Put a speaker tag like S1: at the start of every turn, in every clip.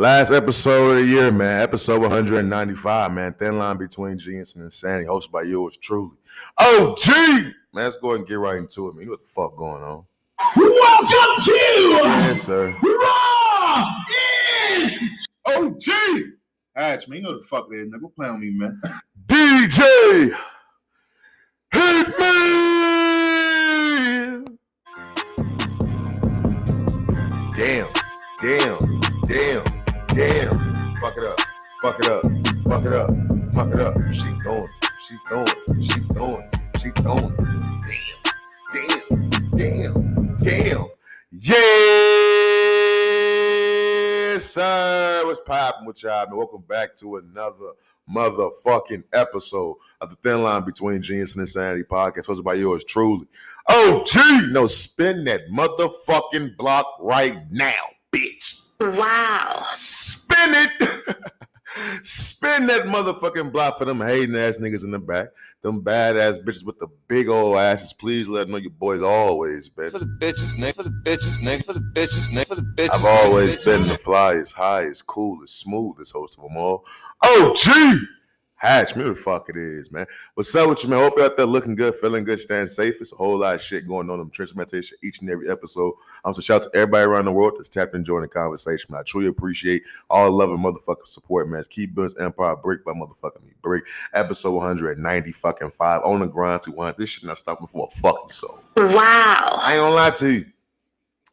S1: Last episode of the year, man. Episode 195, man. Thin line between genius and insanity, hosted by yours truly. Oh! Man, let's go ahead and get right into it, man. What the fuck going on?
S2: Welcome to
S1: Yes, sir.
S2: Raw is
S3: OG! Hatch, man, you know the fuck it is, nigga. Playing with me, man.
S1: DJ Hitman! Damn, damn, damn, damn. Fuck it up, fuck it up, fuck it up, fuck it up. She throwing, she throwing, she throwing, she throwing. Damn, damn, damn, damn. Yes, sir. What's poppin' with y'all? Man, welcome back to another motherfucking episode of the Thin Line Between Genius and Insanity podcast, hosted by yours truly. Oh, gee, no, spin that motherfucking block right now, bitch.
S4: Wow.
S1: Spin it. Spin that motherfucking block for them hating ass niggas in the back. Them badass bitches with the big old asses. Please let them know your boys always, baby.
S5: For the bitches, nigga. For the bitches, nigga. For the bitches, nigga. For the bitches.
S1: I've always
S5: Bitches,
S1: been the
S5: nigga.
S1: flyest, highest, coolest, smoothest host of them all. Oh, gee! Hatch, me the fuck it is, man. What's up with you, man? Hope you're out there looking good, feeling good, staying safe. It's a whole lot of shit going on in trench meditation each and every episode. I'm so shout out to everybody around the world that's tapped in enjoying the conversation. Man. I truly appreciate all the love and motherfucking support, man. Let's keep building empire brick by motherfucking me Break Episode 190 fucking five on the grind to one. This shit not stopping for a fucking soul.
S4: Wow.
S1: I ain't gonna lie to you.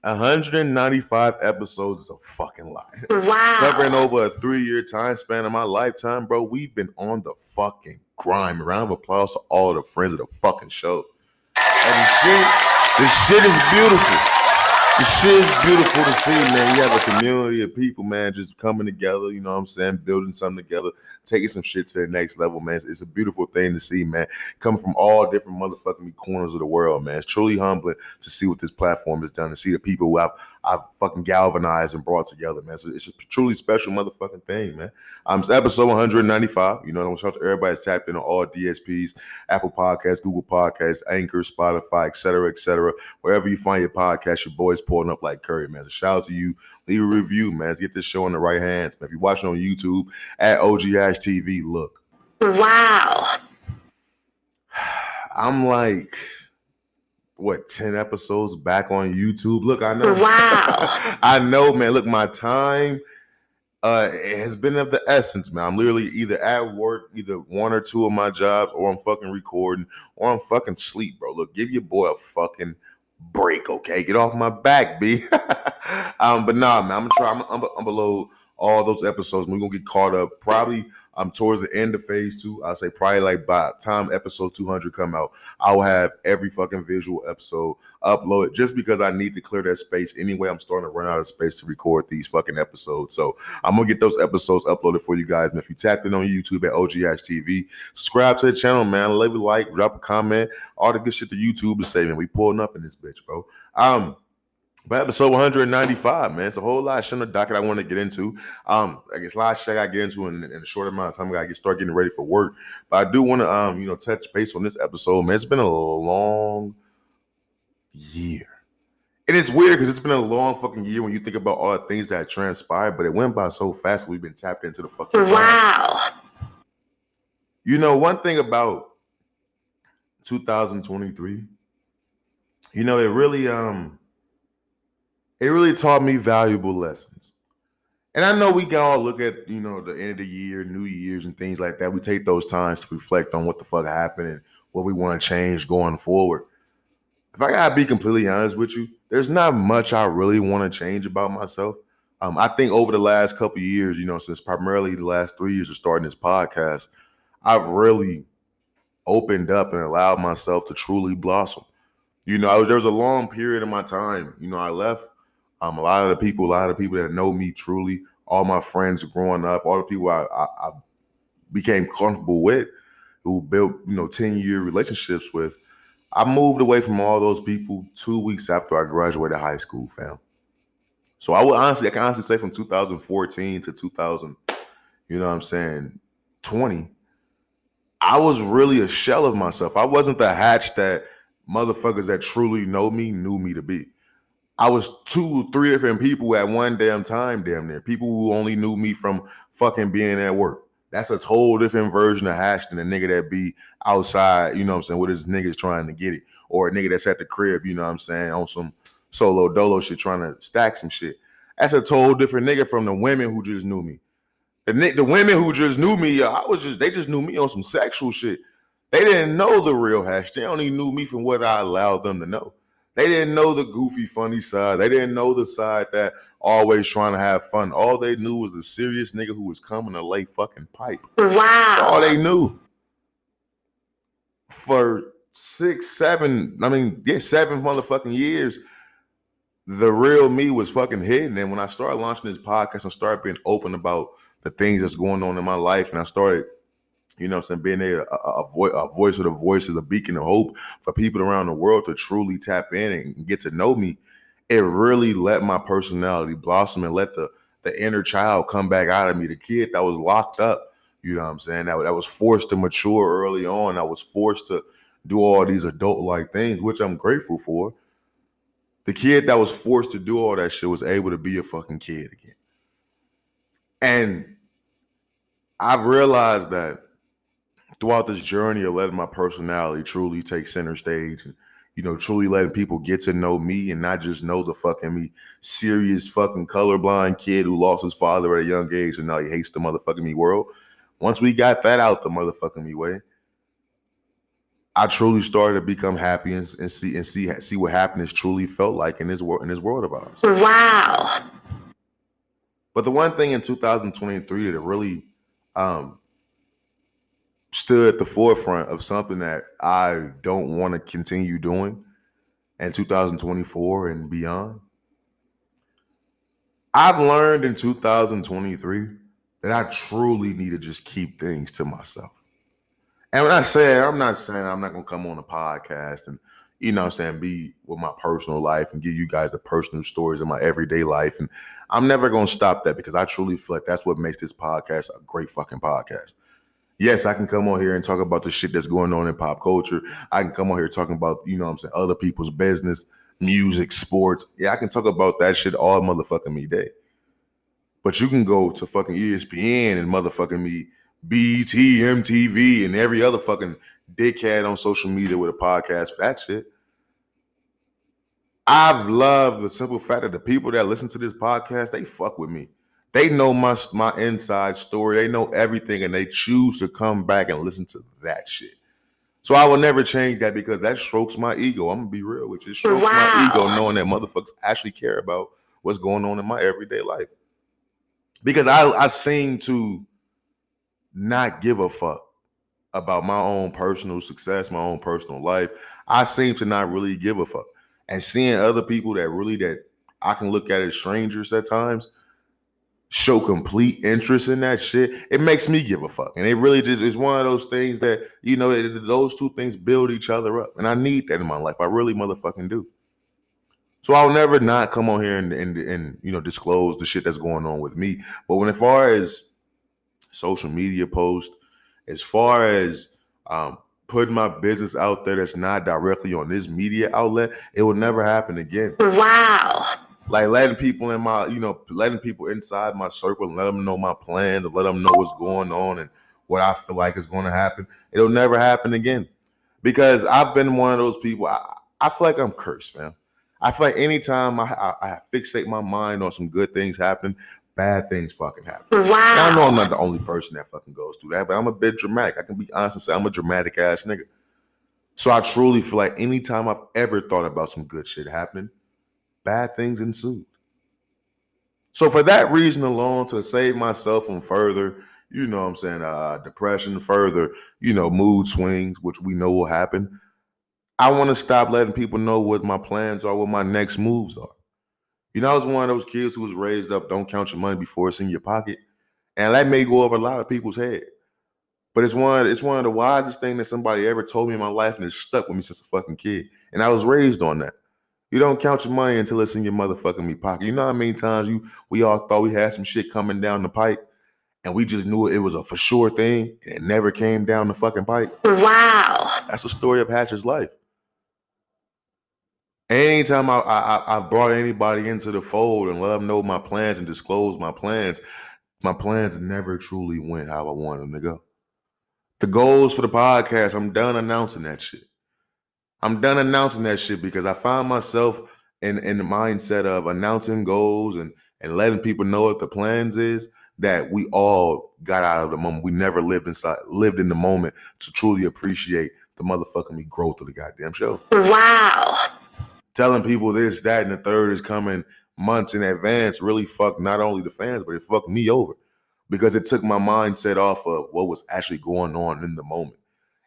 S1: 195 episodes is a fucking lot.
S4: Wow.
S1: Covering over a three year time span of my lifetime, bro. We've been on the fucking grind. Round of applause to all the friends of the fucking show. And the shit, the shit is beautiful. Shit is beautiful to see, man. You have a community of people, man, just coming together, you know what I'm saying, building something together, taking some shit to the next level, man. It's, it's a beautiful thing to see, man. Coming from all different motherfucking corners of the world, man. It's truly humbling to see what this platform has done, to see the people who I've I've fucking galvanized and brought together, man. So it's a truly special motherfucking thing, man. Um, it's episode 195. You know, what I want to shout out to everybody tapped in on all DSPs, Apple Podcasts, Google Podcasts, Anchor, Spotify, et cetera, et cetera. Wherever you find your podcast, your boys pulling up like curry, man. So shout out to you. Leave a review, man. Let's get this show in the right hands, man. If you're watching on YouTube at OG Hatch TV, look.
S4: Wow.
S1: I'm like, what, 10 episodes back on YouTube? Look, I know.
S4: Wow.
S1: I know, man. Look, my time uh has been of the essence, man. I'm literally either at work, either one or two of my jobs, or I'm fucking recording, or I'm fucking sleep, bro. Look, give your boy a fucking break, okay? Get off my back, B. um, but nah, man, I'm gonna try. I'm, I'm, I'm below all those episodes. We're gonna get caught up probably um towards the end of phase two. I'll say probably like by the time episode 200 come out, I will have every fucking visual episode uploaded just because I need to clear that space anyway. I'm starting to run out of space to record these fucking episodes. So I'm gonna get those episodes uploaded for you guys. And if you tap in on YouTube at OGH TV, subscribe to the channel, man. Leave a like, drop a comment, all the good shit that YouTube is saving. We pulling up in this bitch, bro. Um, but episode 195, man. It's a whole lot of shit on the docket I want to get into. Um, I guess a lot of shit I got to get into in, in a short amount of time. I got to get start getting ready for work. But I do want to, um, you know, touch base on this episode, man. It's been a long year. And it's weird because it's been a long fucking year when you think about all the things that transpired, but it went by so fast. We've been tapped into the fucking.
S4: Wow.
S1: You know, one thing about 2023, you know, it really um it really taught me valuable lessons. And I know we can all look at, you know, the end of the year, New Year's and things like that. We take those times to reflect on what the fuck happened and what we want to change going forward. If I gotta be completely honest with you, there's not much I really want to change about myself. Um, I think over the last couple years, you know, since primarily the last three years of starting this podcast, I've really opened up and allowed myself to truly blossom. You know, I was there was a long period of my time. You know, I left um, a lot of the people, a lot of the people that know me truly, all my friends growing up, all the people I, I, I became comfortable with, who built you know ten year relationships with. I moved away from all those people two weeks after I graduated high school, fam. So I would honestly, I can honestly say from 2014 to 2000, you know what I'm saying, 20, I was really a shell of myself. I wasn't the hatch that motherfuckers that truly know me knew me to be. I was two, three different people at one damn time, damn near. People who only knew me from fucking being at work. That's a total different version of Hatch than a nigga that be outside, you know what I'm saying, with his niggas trying to get it. Or a nigga that's at the crib, you know what I'm saying, on some solo dolo shit, trying to stack some shit. That's a total different nigga from the women who just knew me. The, the women who just knew me, I was just, they just knew me on some sexual shit. They didn't know the real Hatch. They only knew me from what I allowed them to know. They didn't know the goofy, funny side. They didn't know the side that always trying to have fun. All they knew was the serious nigga who was coming to lay fucking pipe. That's all they knew. For six, seven, I mean, yeah, seven motherfucking years, the real me was fucking hidden. And when I started launching this podcast and started being open about the things that's going on in my life, and I started, you know what I'm saying, being a, a, a, vo- a voice the voices, a beacon of hope for people around the world to truly tap in and get to know me, it really let my personality blossom and let the the inner child come back out of me, the kid that was locked up, you know what I'm saying, that, that was forced to mature early on, I was forced to do all these adult like things, which I'm grateful for. The kid that was forced to do all that shit was able to be a fucking kid again. And I've realized that throughout this journey of letting my personality truly take center stage and you know, truly letting people get to know me and not just know the fucking me serious fucking colorblind kid who lost his father at a young age and now he hates the motherfucking me world. Once we got that out the motherfucking me way, I truly started to become happy and, and see and see see what happiness truly felt like in this world in this world of ours.
S4: Wow.
S1: But the one thing in 2023 that really um, stood at the forefront of something that I don't want to continue doing in 2024 and beyond, I've learned in 2023 that I truly need to just keep things to myself. And when I say I'm not saying I'm not gonna come on a podcast and you know what I'm saying be with my personal life and give you guys the personal stories of my everyday life. And I'm never gonna stop that because I truly feel like that's what makes this podcast a great fucking podcast. Yes, I can come on here and talk about the shit that's going on in pop culture. I can come on here talking about, you know what I'm saying, other people's business, music, sports. Yeah, I can talk about that shit all motherfucking me day. But you can go to fucking ESPN and motherfucking me BET, MTV, and every other fucking dickhead on social media with a podcast for that shit. I've loved the simple fact that the people that listen to this podcast, they fuck with me. They know my my inside story. They know everything, and they choose to come back and listen to that shit. So I will never change that because that strokes my ego. I'm gonna be real with you. It strokes my ego knowing that motherfuckers actually care about what's going on in my everyday life. Because I I seem to not give a fuck about my own personal success, my own personal life. I seem to not really give a fuck. And seeing other people that really that I can look at as strangers at times show complete interest in that shit, it makes me give a fuck. And it really just is one of those things that, you know, it, those two things build each other up. And I need that in my life. I really motherfucking do. So I'll never not come on here and, and, and you know, disclose the shit that's going on with me. But when as far as social media posts, as far as um, putting my business out there that's not directly on this media outlet, it will never happen again.
S4: Wow.
S1: Like letting people in my, you know, letting people inside my circle and let them know my plans and let them know what's going on and what I feel like is going to happen. It'll never happen again because I've been one of those people. I, I feel like I'm cursed, man. I feel like anytime I, I, I fixate my mind on some good things happening, bad things fucking happen. Now, I know I'm not the only person that fucking goes through that, but I'm a bit dramatic. I can be honest and say I'm a dramatic ass nigga. So I truly feel like anytime I've ever thought about some good shit happening, bad things ensued. So for that reason alone, to save myself from further, you know what I'm saying, uh, depression, further, you know, mood swings, which we know will happen, I want to stop letting people know what my plans are, what my next moves are. You know, I was one of those kids who was raised up, don't count your money before it's in your pocket. And that may go over a lot of people's head. But it's one, it's one of the wisest things that somebody ever told me in my life, and it's stuck with me since a fucking kid. And I was raised on that. You don't count your money until it's in your motherfucking me pocket. You know how many times you we all thought we had some shit coming down the pipe, and we just knew it was a for sure thing, and it never came down the fucking pipe.
S4: Wow.
S1: That's the story of Hatcher's life. Anytime I, I I- brought anybody into the fold and let them know my plans and disclose my plans, my plans never truly went how I wanted them to go. The goals for the podcast, I'm done announcing that shit. I'm done announcing that shit because I found myself in in the mindset of announcing goals and and letting people know what the plans is that we all got out of the moment. We never lived inside lived in the moment to truly appreciate the motherfucking growth of the goddamn show
S4: Wow.
S1: telling people this, that, and the third is coming months in advance really fucked not only the fans, but it fucked me over because it took my mindset off of what was actually going on in the moment.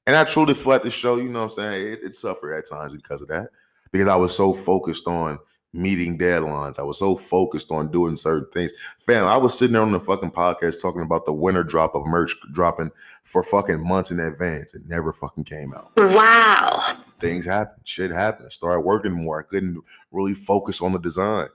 S1: And I truly feel like the show, you know what I'm saying? It, it suffered at times because of that, because I was so focused on meeting deadlines. I was so focused on doing certain things. Fam, I was sitting there on the fucking podcast talking about the winter drop of merch dropping for fucking months in advance. It never fucking came out
S4: Wow.
S1: things happened. Shit happened. I started working more. I couldn't really focus on the design.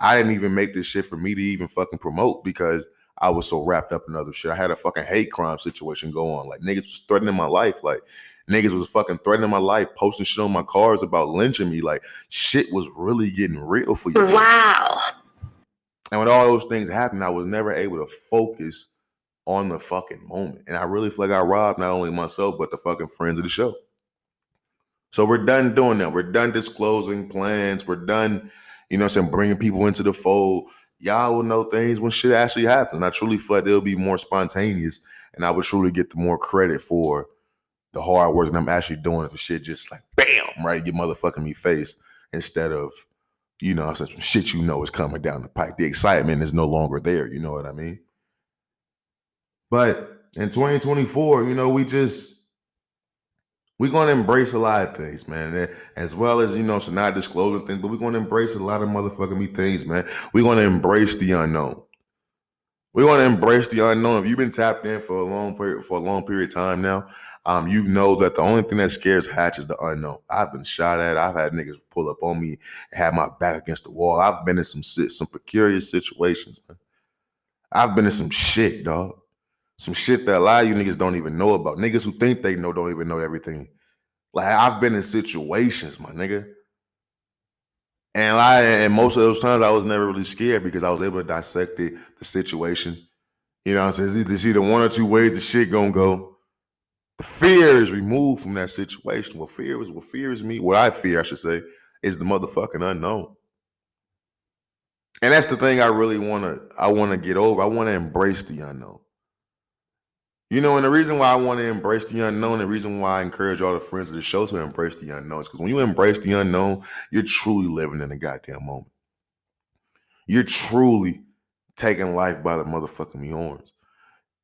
S1: I didn't even make this shit for me to even fucking promote because I was so wrapped up in other shit. I had a fucking hate crime situation go on. Like niggas was threatening my life. Like niggas was fucking threatening my life, posting shit on my cars about lynching me. Like shit was really getting real for you.
S4: Wow.
S1: And when all those things happened, I was never able to focus on the fucking moment. And I really feel like I robbed not only myself, but the fucking friends of the show. So we're done doing that. We're done disclosing plans. We're done, you know what I'm saying, bringing people into the fold. Y'all will know things when shit actually happens. I truly feel like they'll be more spontaneous and I would truly get the more credit for the hard work that I'm actually doing for shit just like bam, right? Get motherfucking me face instead of, you know, some shit you know is coming down the pipe. The excitement is no longer there. You know what I mean? But in 2024, you know, we just we're gonna embrace a lot of things, man. As well as you know, so not disclosing things, but we're gonna embrace a lot of motherfucking me things, man. We're gonna embrace the unknown. We want to embrace the unknown. If you've been tapped in for a long period for a long period of time now, um, you know that the only thing that scares Hatch is the unknown. I've been shot at. I've had niggas pull up on me, have my back against the wall. I've been in some some precarious situations, man. I've been in some shit, dog. Some shit that a lot of you niggas don't even know about. Niggas who think they know don't even know everything. Like I've been in situations, my nigga. And I and most of those times I was never really scared because I was able to dissect the, the situation. You know I'm saying? There's either one or two ways the shit gonna go. The fear is removed from that situation. What fear is what fears me, what I fear, I should say, is the motherfucking unknown. And that's the thing I really wanna I wanna get over. I wanna embrace the unknown. You know, and the reason why I want to embrace the unknown, the reason why I encourage all the friends of the show to embrace the unknown is because when you embrace the unknown, you're truly living in the goddamn moment. You're truly taking life by the motherfucking horns.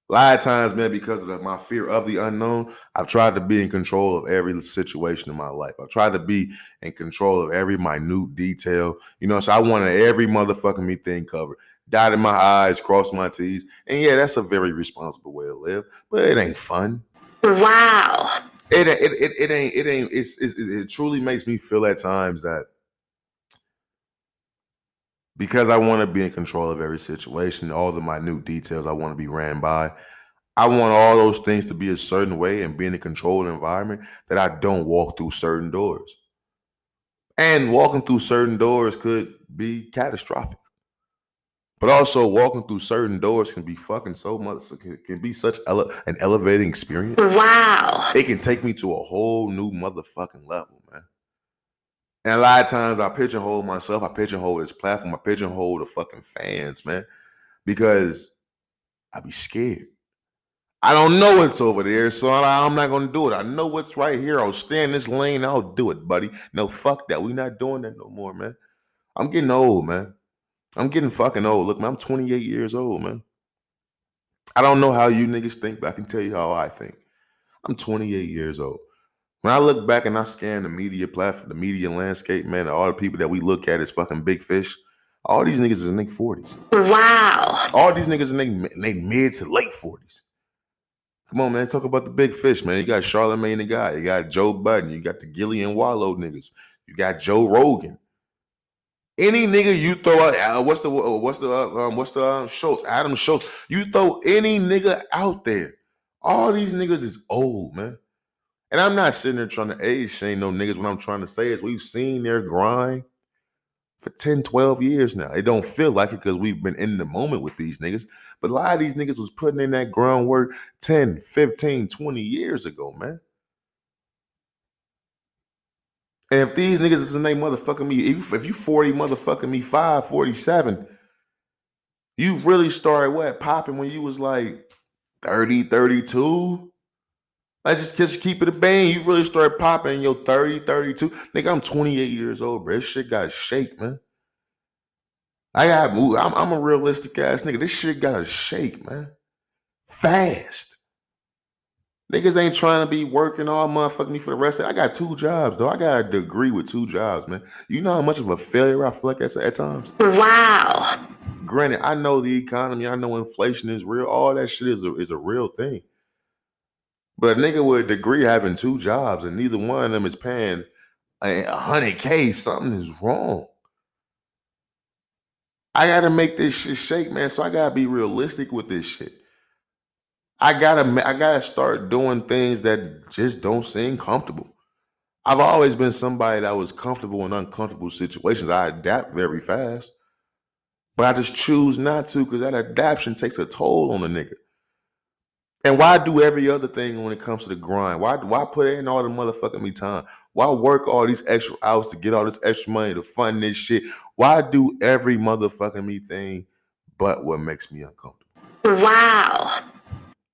S1: A lot of times, man, because of the- my fear of the unknown, I've tried to be in control of every situation in my life. I've tried to be in control of every minute detail. You know, so I wanted every motherfucking me thing covered. Dotted my I's, crossed my T's. And yeah, that's a very responsible way to live, but it ain't fun.
S4: Wow.
S1: It, it, it, it ain't, it ain't, it's, it's, it truly makes me feel at times that because I want to be in control of every situation, all the minute details I want to be ran by. I want all those things to be a certain way and be in a controlled environment that I don't walk through certain doors. And walking through certain doors could be catastrophic. But also walking through certain doors can be fucking so much can, can be such ele- an elevating experience.
S4: Wow.
S1: It can take me to a whole new motherfucking level, man. And a lot of times I pigeonhole myself, I pigeonhole this platform, I pigeonhole the fucking fans, man, because I be scared. I don't know what's over there, so I- I'm not gonna do it. I know what's right here. I'll stay in this lane. I'll do it, buddy. No, fuck that. we not doing that no more, man. I'm getting old, man. I'm getting fucking old. Look, man, I'm 28 years old, man. I don't know how you niggas think, but I can tell you how I think. I'm 28 years old. When I look back and I scan the media platform, the media landscape, man, all the people that we look at as fucking big fish, all these niggas is in their 40s.
S4: Wow.
S1: All these niggas in their mid to late 40s. Come on, man. Talk about the big fish, man. You got Charlamagne tha God. You got Joe Budden. You got the Gillie and Wallo niggas. You got Joe Rogan. Any nigga you throw out, uh, what's the uh, what's the uh, um, what's the uh, Schulz? Adam Schulz. You throw any nigga out there. All these niggas is old, man. And I'm not sitting there trying to age shame no niggas. What I'm trying to say is we've seen their grind for 10, 12 years now. It don't feel like it because we've been in the moment with these niggas. But a lot of these niggas was putting in that groundwork 10, 15, 20 years ago, man. And if these niggas is in they motherfucking me, if, if you 40 motherfucking me 5, 47, you really started what popping when you was like 30, 32. I just, just keep it a bang. You really started popping in your 30, 32. Nigga, I'm 28 years old, bro. This shit got shake, man. I got. I'm, I'm a realistic ass nigga. This shit got to shake, man. Fast. Niggas ain't trying to be working all motherfucking me for the rest of it. I got two jobs, though. I got a degree with two jobs, man. You know how much of a failure I feel like that's at times?
S4: Wow.
S1: Granted, I know the economy, I know inflation is real. All that shit is a, is a real thing. But a nigga with a degree having two jobs and neither one of them is paying a hundred K, something is wrong. I gotta make this shit shake, man. So I gotta be realistic with this shit. I gotta I gotta start doing things that just don't seem comfortable. I've always been somebody that was comfortable in uncomfortable situations. I adapt very fast. But I just choose not to because that adaptation takes a toll on a nigga. And why do every other thing when it comes to the grind? Why why put in all the motherfucking me time? Why work all these extra hours to get all this extra money to fund this shit? Why do every motherfucking me thing but what makes me uncomfortable?
S4: Wow.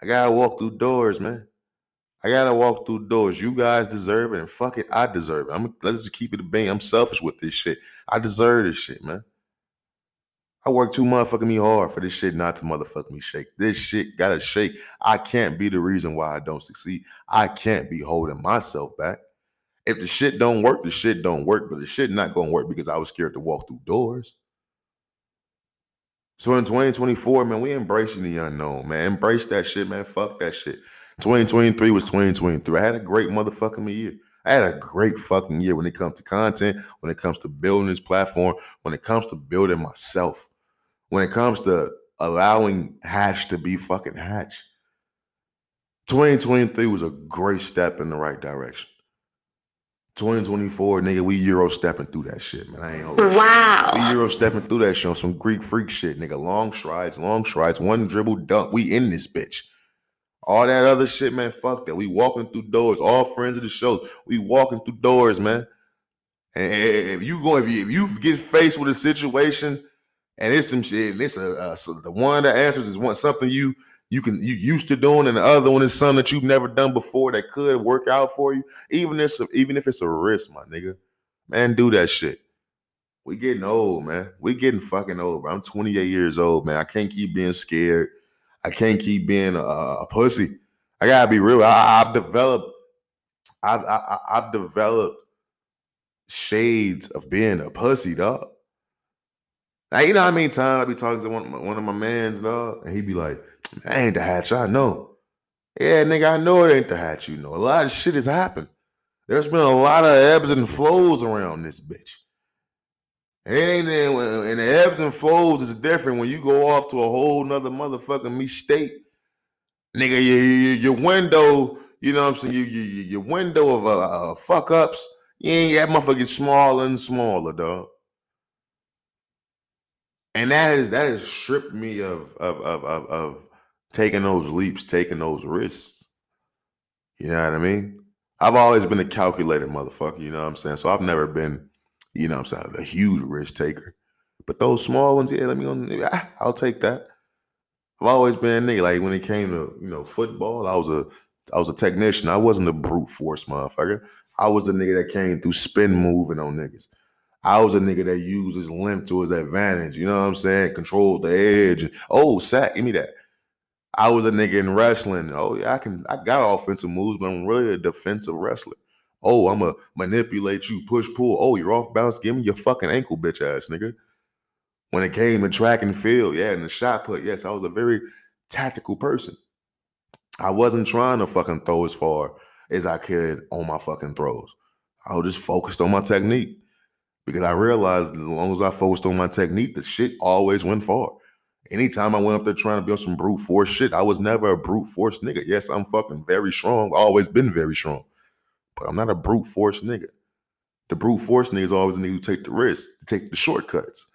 S1: I gotta walk through doors, man. I gotta walk through doors. You guys deserve it, and fuck it, I deserve it. I'm let's just keep it a bang. I'm selfish with this shit. I deserve this shit, man. I work too motherfucking me hard for this shit not to motherfucking me shake. This shit gotta shake. I can't be the reason why I don't succeed. I can't be holding myself back. If the shit don't work, the shit don't work, but the shit not gonna work because I was scared to walk through doors. So in 2024, man, we embracing the unknown, man. Embrace that shit, man. Fuck that shit. 2023 was 2023. I had a great motherfucking year. I had a great fucking year when it comes to content, when it comes to building this platform, when it comes to building myself, when it comes to allowing Hatch to be fucking Hatch. 2023 was a great step in the right direction. 2024, nigga, we Euro stepping through that shit, man. I ain't holding you.
S4: Wow.
S1: We Euro stepping through that shit on some Greek freak shit, nigga. Long strides, long strides, one dribble dunk. We in this bitch. All that other shit, man. Fuck that. We walking through doors. All friends of the shows. We walking through doors, man. And if you go, if you, if you get faced with a situation and it's some shit, and it's a, uh so the one that answers is one something you you can you used to doing, and the other one is something that you've never done before that could work out for you. Even if even if it's a risk, my nigga, man, do that shit. We getting old, man. We getting fucking old. Bro. I'm 28 years old, man. I can't keep being scared. I can't keep being a, a pussy. I gotta be real. I, I've developed. I've I, I've developed shades of being a pussy, dog. Now, you know how many times I be talking to one, of my- one of my mans, dog, and he be like, "That ain't the hatch I know." Yeah, nigga, I know it ain't the hatch you know. A lot of shit has happened. There's been a lot of ebbs and flows around this bitch. And ain't and the ebbs and flows is different when you go off to a whole nother motherfucking me state. Nigga, your, your, your window, you know what I'm saying? Your, your, your window of uh, uh, fuck ups, you ain't that motherfucker get smaller and smaller, dog. And that is that has stripped me of of of of, of taking those leaps, taking those risks. You know what I mean? I've always been a calculated motherfucker, you know what I'm saying? So I've never been, you know what I'm saying, a huge risk taker. But those small ones, yeah, let me go. I'll take that. I've always been a nigga. Like when it came to, you know, football, I was a I was a technician. I wasn't a brute force motherfucker. I was a nigga that came through spin moving on niggas. I was a nigga that used his limp to his advantage. You know what I'm saying? Controlled the edge. Oh, sack, give me that. I was a nigga in wrestling. Oh, yeah, I can I got offensive moves, but I'm really a defensive wrestler. Oh, I'm a manipulate you, push, pull. Oh, you're off balance. Give me your fucking ankle, bitch ass nigga. When it came to track and field, yeah, and the shot put, yes, I was a very tactical person. I wasn't trying to fucking throw as far as I could on my fucking throws. I was just focused on my technique because I realized as long as I focused on my technique, the shit always went far. Anytime I went up there trying to be on some brute force shit, I was never a brute force nigga. Yes, I'm fucking very strong. Always been very strong. but I'm not a brute force nigga. The brute force nigga is always the nigga who take the risk, take the shortcuts.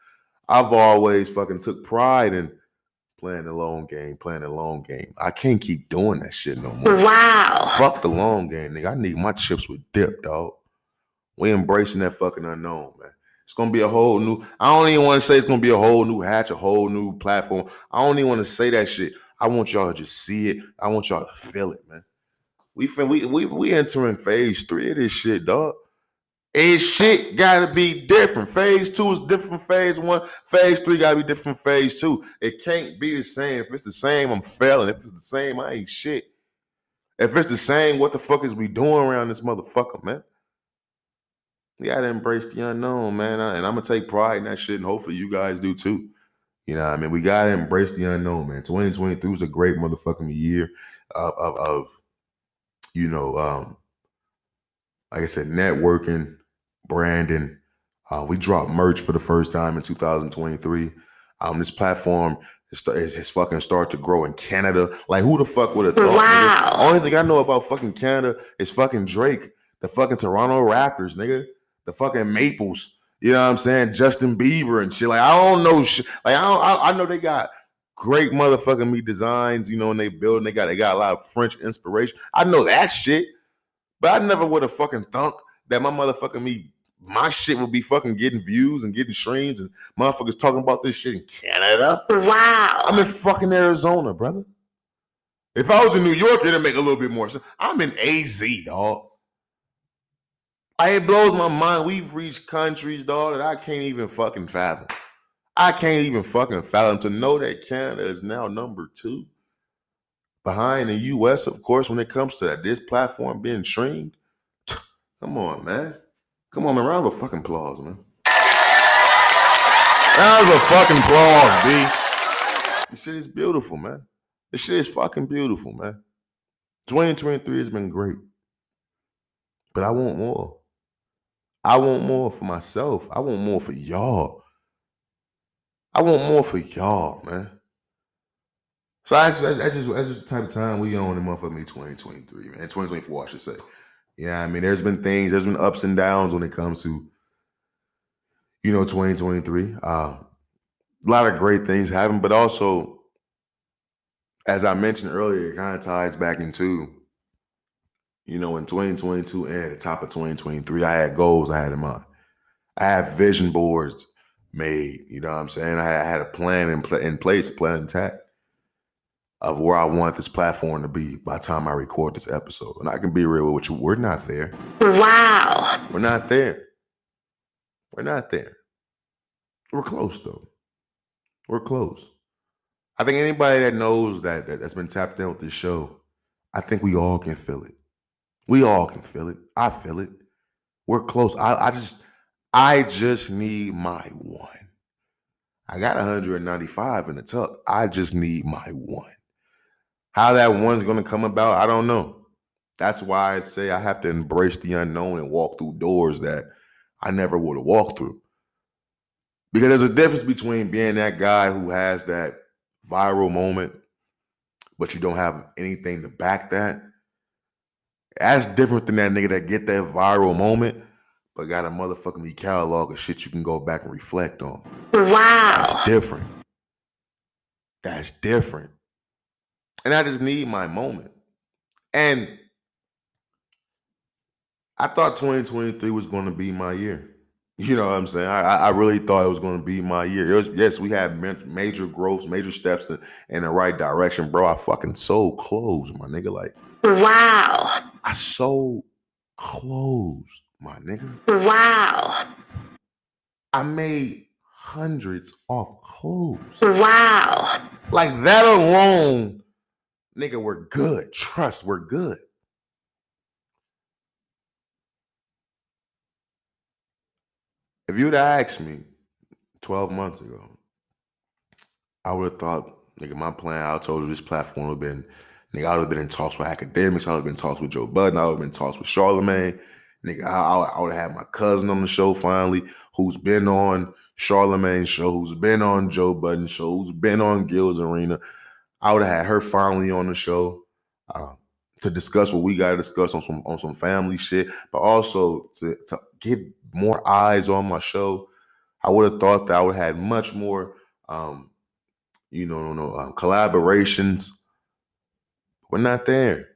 S1: I've always fucking took pride in playing the long game, playing the long game. I can't keep doing that shit no more.
S4: Wow.
S1: Fuck the long game, nigga. I need my chips with dip, dog. We embracing that fucking unknown, man. It's gonna be a whole new. I don't even want to say it's gonna be a whole new hatch, a whole new platform. I don't even want to say that shit. I want y'all to just see it. I want y'all to feel it, man. We we we we entering phase three of this shit, dog. And shit gotta be different. Phase two is different phase one. Phase three gotta be different phase two. It can't be the same. If it's the same, I'm failing. If it's the same, I ain't shit. If it's the same, what the fuck is we doing around this motherfucker, man? You gotta embrace the unknown, man. And I'm gonna take pride in that shit, and hopefully you guys do too. You know, what I mean, we gotta embrace the unknown, man. 2023 was a great motherfucking year of, of, of you know, um, like I said, networking, branding. Uh, we dropped merch for the first time in 2023. Um, this platform is, is, is fucking start to grow in Canada. Like, who the fuck would have thought? nigga?
S4: Wow.
S1: Only thing I know about fucking Canada is fucking Drake, the fucking Toronto Raptors, nigga, the fucking Maples. You know what I'm saying? Justin Bieber and shit. Like, I don't know shit. Like, I don't, I, I know they got great motherfucking me designs, you know, and they build. and They got they got a lot of French inspiration. I know that shit, but I never would have fucking thunk that my motherfucking me, my shit would be fucking getting views and getting streams and motherfuckers talking about this shit in Canada.
S4: Wow.
S1: I'm in fucking Arizona, brother. If I was in New York, it'd make a little bit more sense. I'm in AZ, dog. I, it blows my mind. We've reached countries, dog, that I can't even fucking fathom. I can't even fucking fathom to know that Canada is now number two behind the US, of course, when it comes to that. This platform being streamed. Come on, man. Come on, man. Round of fucking applause, man. Round of fucking applause, B. This shit is beautiful, man. This shit is fucking beautiful, man. 2023 has been great. But I want more. I want more for myself. I want more for y'all. I want more for y'all, man. So that's, that's, that's just that's just the type of time we on in motherfucking me 2023, man. 2024, I should say. Yeah, I mean, there's been things, there's been ups and downs when it comes to, you know, 2023. Uh, a lot of great things happen, but also, as I mentioned earlier, it kind of ties back into, you know, in 2022 and at the top of 2023, I had goals I had in mind. I had vision boards made. You know what I'm saying? I had, a plan in, pla- in place, a plan intact of where I want this platform to be by the time I record this episode. And I can be real with you, we're not there.
S4: Wow.
S1: We're not there. We're not there. We're close though. We're close. I think anybody that knows that, that that's been tapped in with this show, I think we all can feel it. We all can feel it. I feel it. We're close. I, I just I just need my one. I got 195 in the tuck. I just need my one. How that one's gonna come about, I don't know. That's why I'd say I have to embrace the unknown and walk through doors that I never would have walked through. Because there's a difference between being that guy who has that viral moment, but you don't have anything to back that. That's different than that nigga that get that viral moment, but got a motherfucking catalog of shit you can go back and reflect on.
S4: Wow.
S1: That's different. That's different. And I just need my moment. And I thought 2023 was going to be my year. You know what I'm saying? I, I really thought it was going to be my year. It was, yes, we had major growth, major steps in, in the right direction, bro. I fucking so close, my nigga. Like
S4: Wow.
S1: I sold clothes, my nigga.
S4: Wow.
S1: I made hundreds off clothes.
S4: Wow.
S1: Like that alone, nigga, we're good. Trust, we're good. If you'd have asked me 12 months ago, I would have thought, nigga, my plan, I told you this platform would have been, nigga, I would have been in talks with Akademiks, I would have been talks with Joe Budden, I would have been talks with Charlamagne. Nigga, I, I, I would have had my cousin on the show finally, who's been on Charlamagne's show, who's been on Joe Budden's show, who's been on Gil's Arena. I would have had her finally on the show. Uh, to discuss what we got to discuss on some on some family shit, but also to to get more eyes on my show. I would have thought that I would have had much more, um, you know, no, no um, collaborations. We're not there.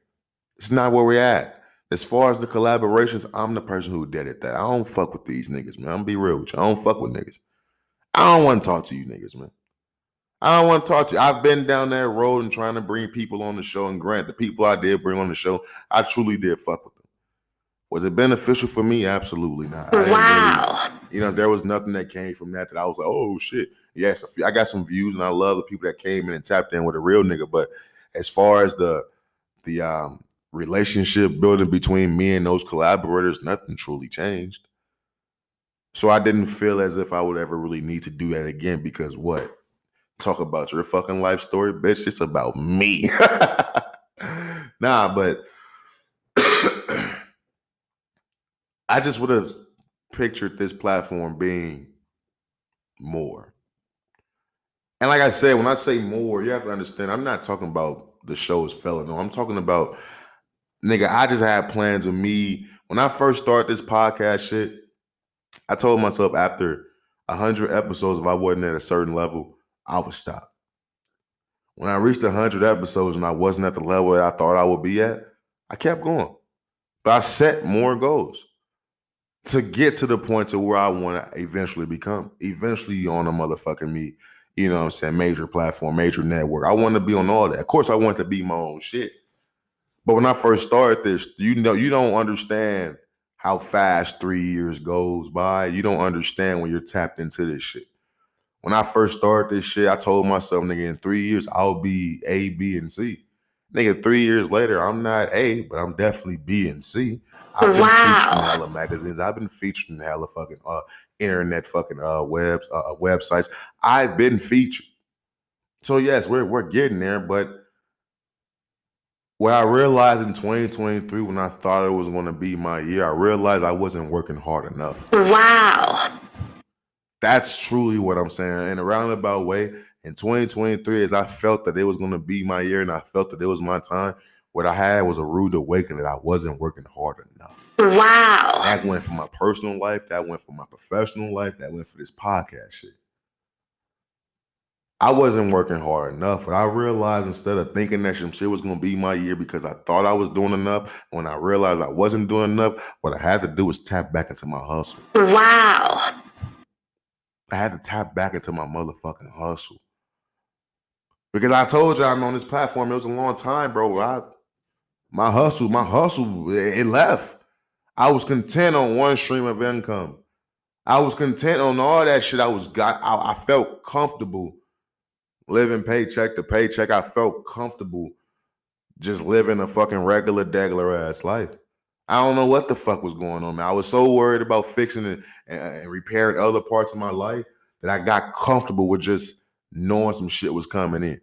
S1: It's not where we're at. As far as the collaborations, I'm the person who did it. That I don't fuck with these niggas, man. I'm gonna be real with you. I don't fuck with niggas. I don't want to talk to you niggas, man. I don't want to talk to you. I've been down that road and trying to bring people on the show. And grant the people I did bring on the show, I truly did fuck with them. Was it beneficial for me? Absolutely not. Didn't really-
S4: Wow.
S1: you know, there was nothing that came from that that I was like, oh shit. Yes, I got some views and I love the people that came in and tapped in with a real nigga. But as far as the the um relationship building between me and those collaborators, nothing truly changed. So I didn't feel as if I would ever really need to do that again because what? Talk about your fucking life story, bitch. It's about me. nah, but I just would have pictured this platform being more. And like I said, when I say more, you have to understand, I'm not talking about the show show's fellow. No, I'm talking about nigga, I just had plans of me. When I first started this podcast shit, I told myself after a hundred episodes, if I wasn't at a certain level, I would stop. When I reached a hundred episodes and I wasn't at the level that I thought I would be at, I kept going. But I set more goals to get to the point to where I want to eventually become. Eventually on a motherfucking me, you know I'm saying, major platform, major network. I want to be on all that. Of course, I want to be my own shit. But when I first started this, you know, you don't understand how fast three years goes by. You don't understand when you're tapped into this shit. When I first started this shit, I told myself, nigga, in three years, I'll be A, B, and C. Nigga, three years later, I'm not A, but I'm definitely B and C. I've been featured
S4: Wow.
S1: in hella magazines. I've been featured in hella fucking uh internet fucking uh webs uh websites. I've been featured. So yes, we're we're getting there, but what I realized in 2023 when I thought it was going to be my year, I realized I wasn't working hard enough.
S4: Wow.
S1: That's truly what I'm saying. In a roundabout way, in 2023, as I felt that it was going to be my year and I felt that it was my time, what I had was a rude awakening that I wasn't working hard enough.
S4: Wow.
S1: That went for my personal life, that went for my professional life, that went for this podcast shit. I wasn't working hard enough, but I realized instead of thinking that some shit was gonna be my year because I thought I was doing enough, when I realized I wasn't doing enough, what I had to do was tap back into my hustle.
S4: Wow.
S1: I had to tap back into my motherfucking hustle. Because I told you I'm on this platform, it was a long time, bro. I my hustle, my hustle, it left. I was content on one stream of income. I was content on all that shit. I was got I, I felt comfortable living paycheck to paycheck. I felt comfortable just living a fucking regular degular ass life. I don't know what the fuck was going on, man. I was so worried about fixing it and, and repairing other parts of my life that I got comfortable with just knowing some shit was coming in.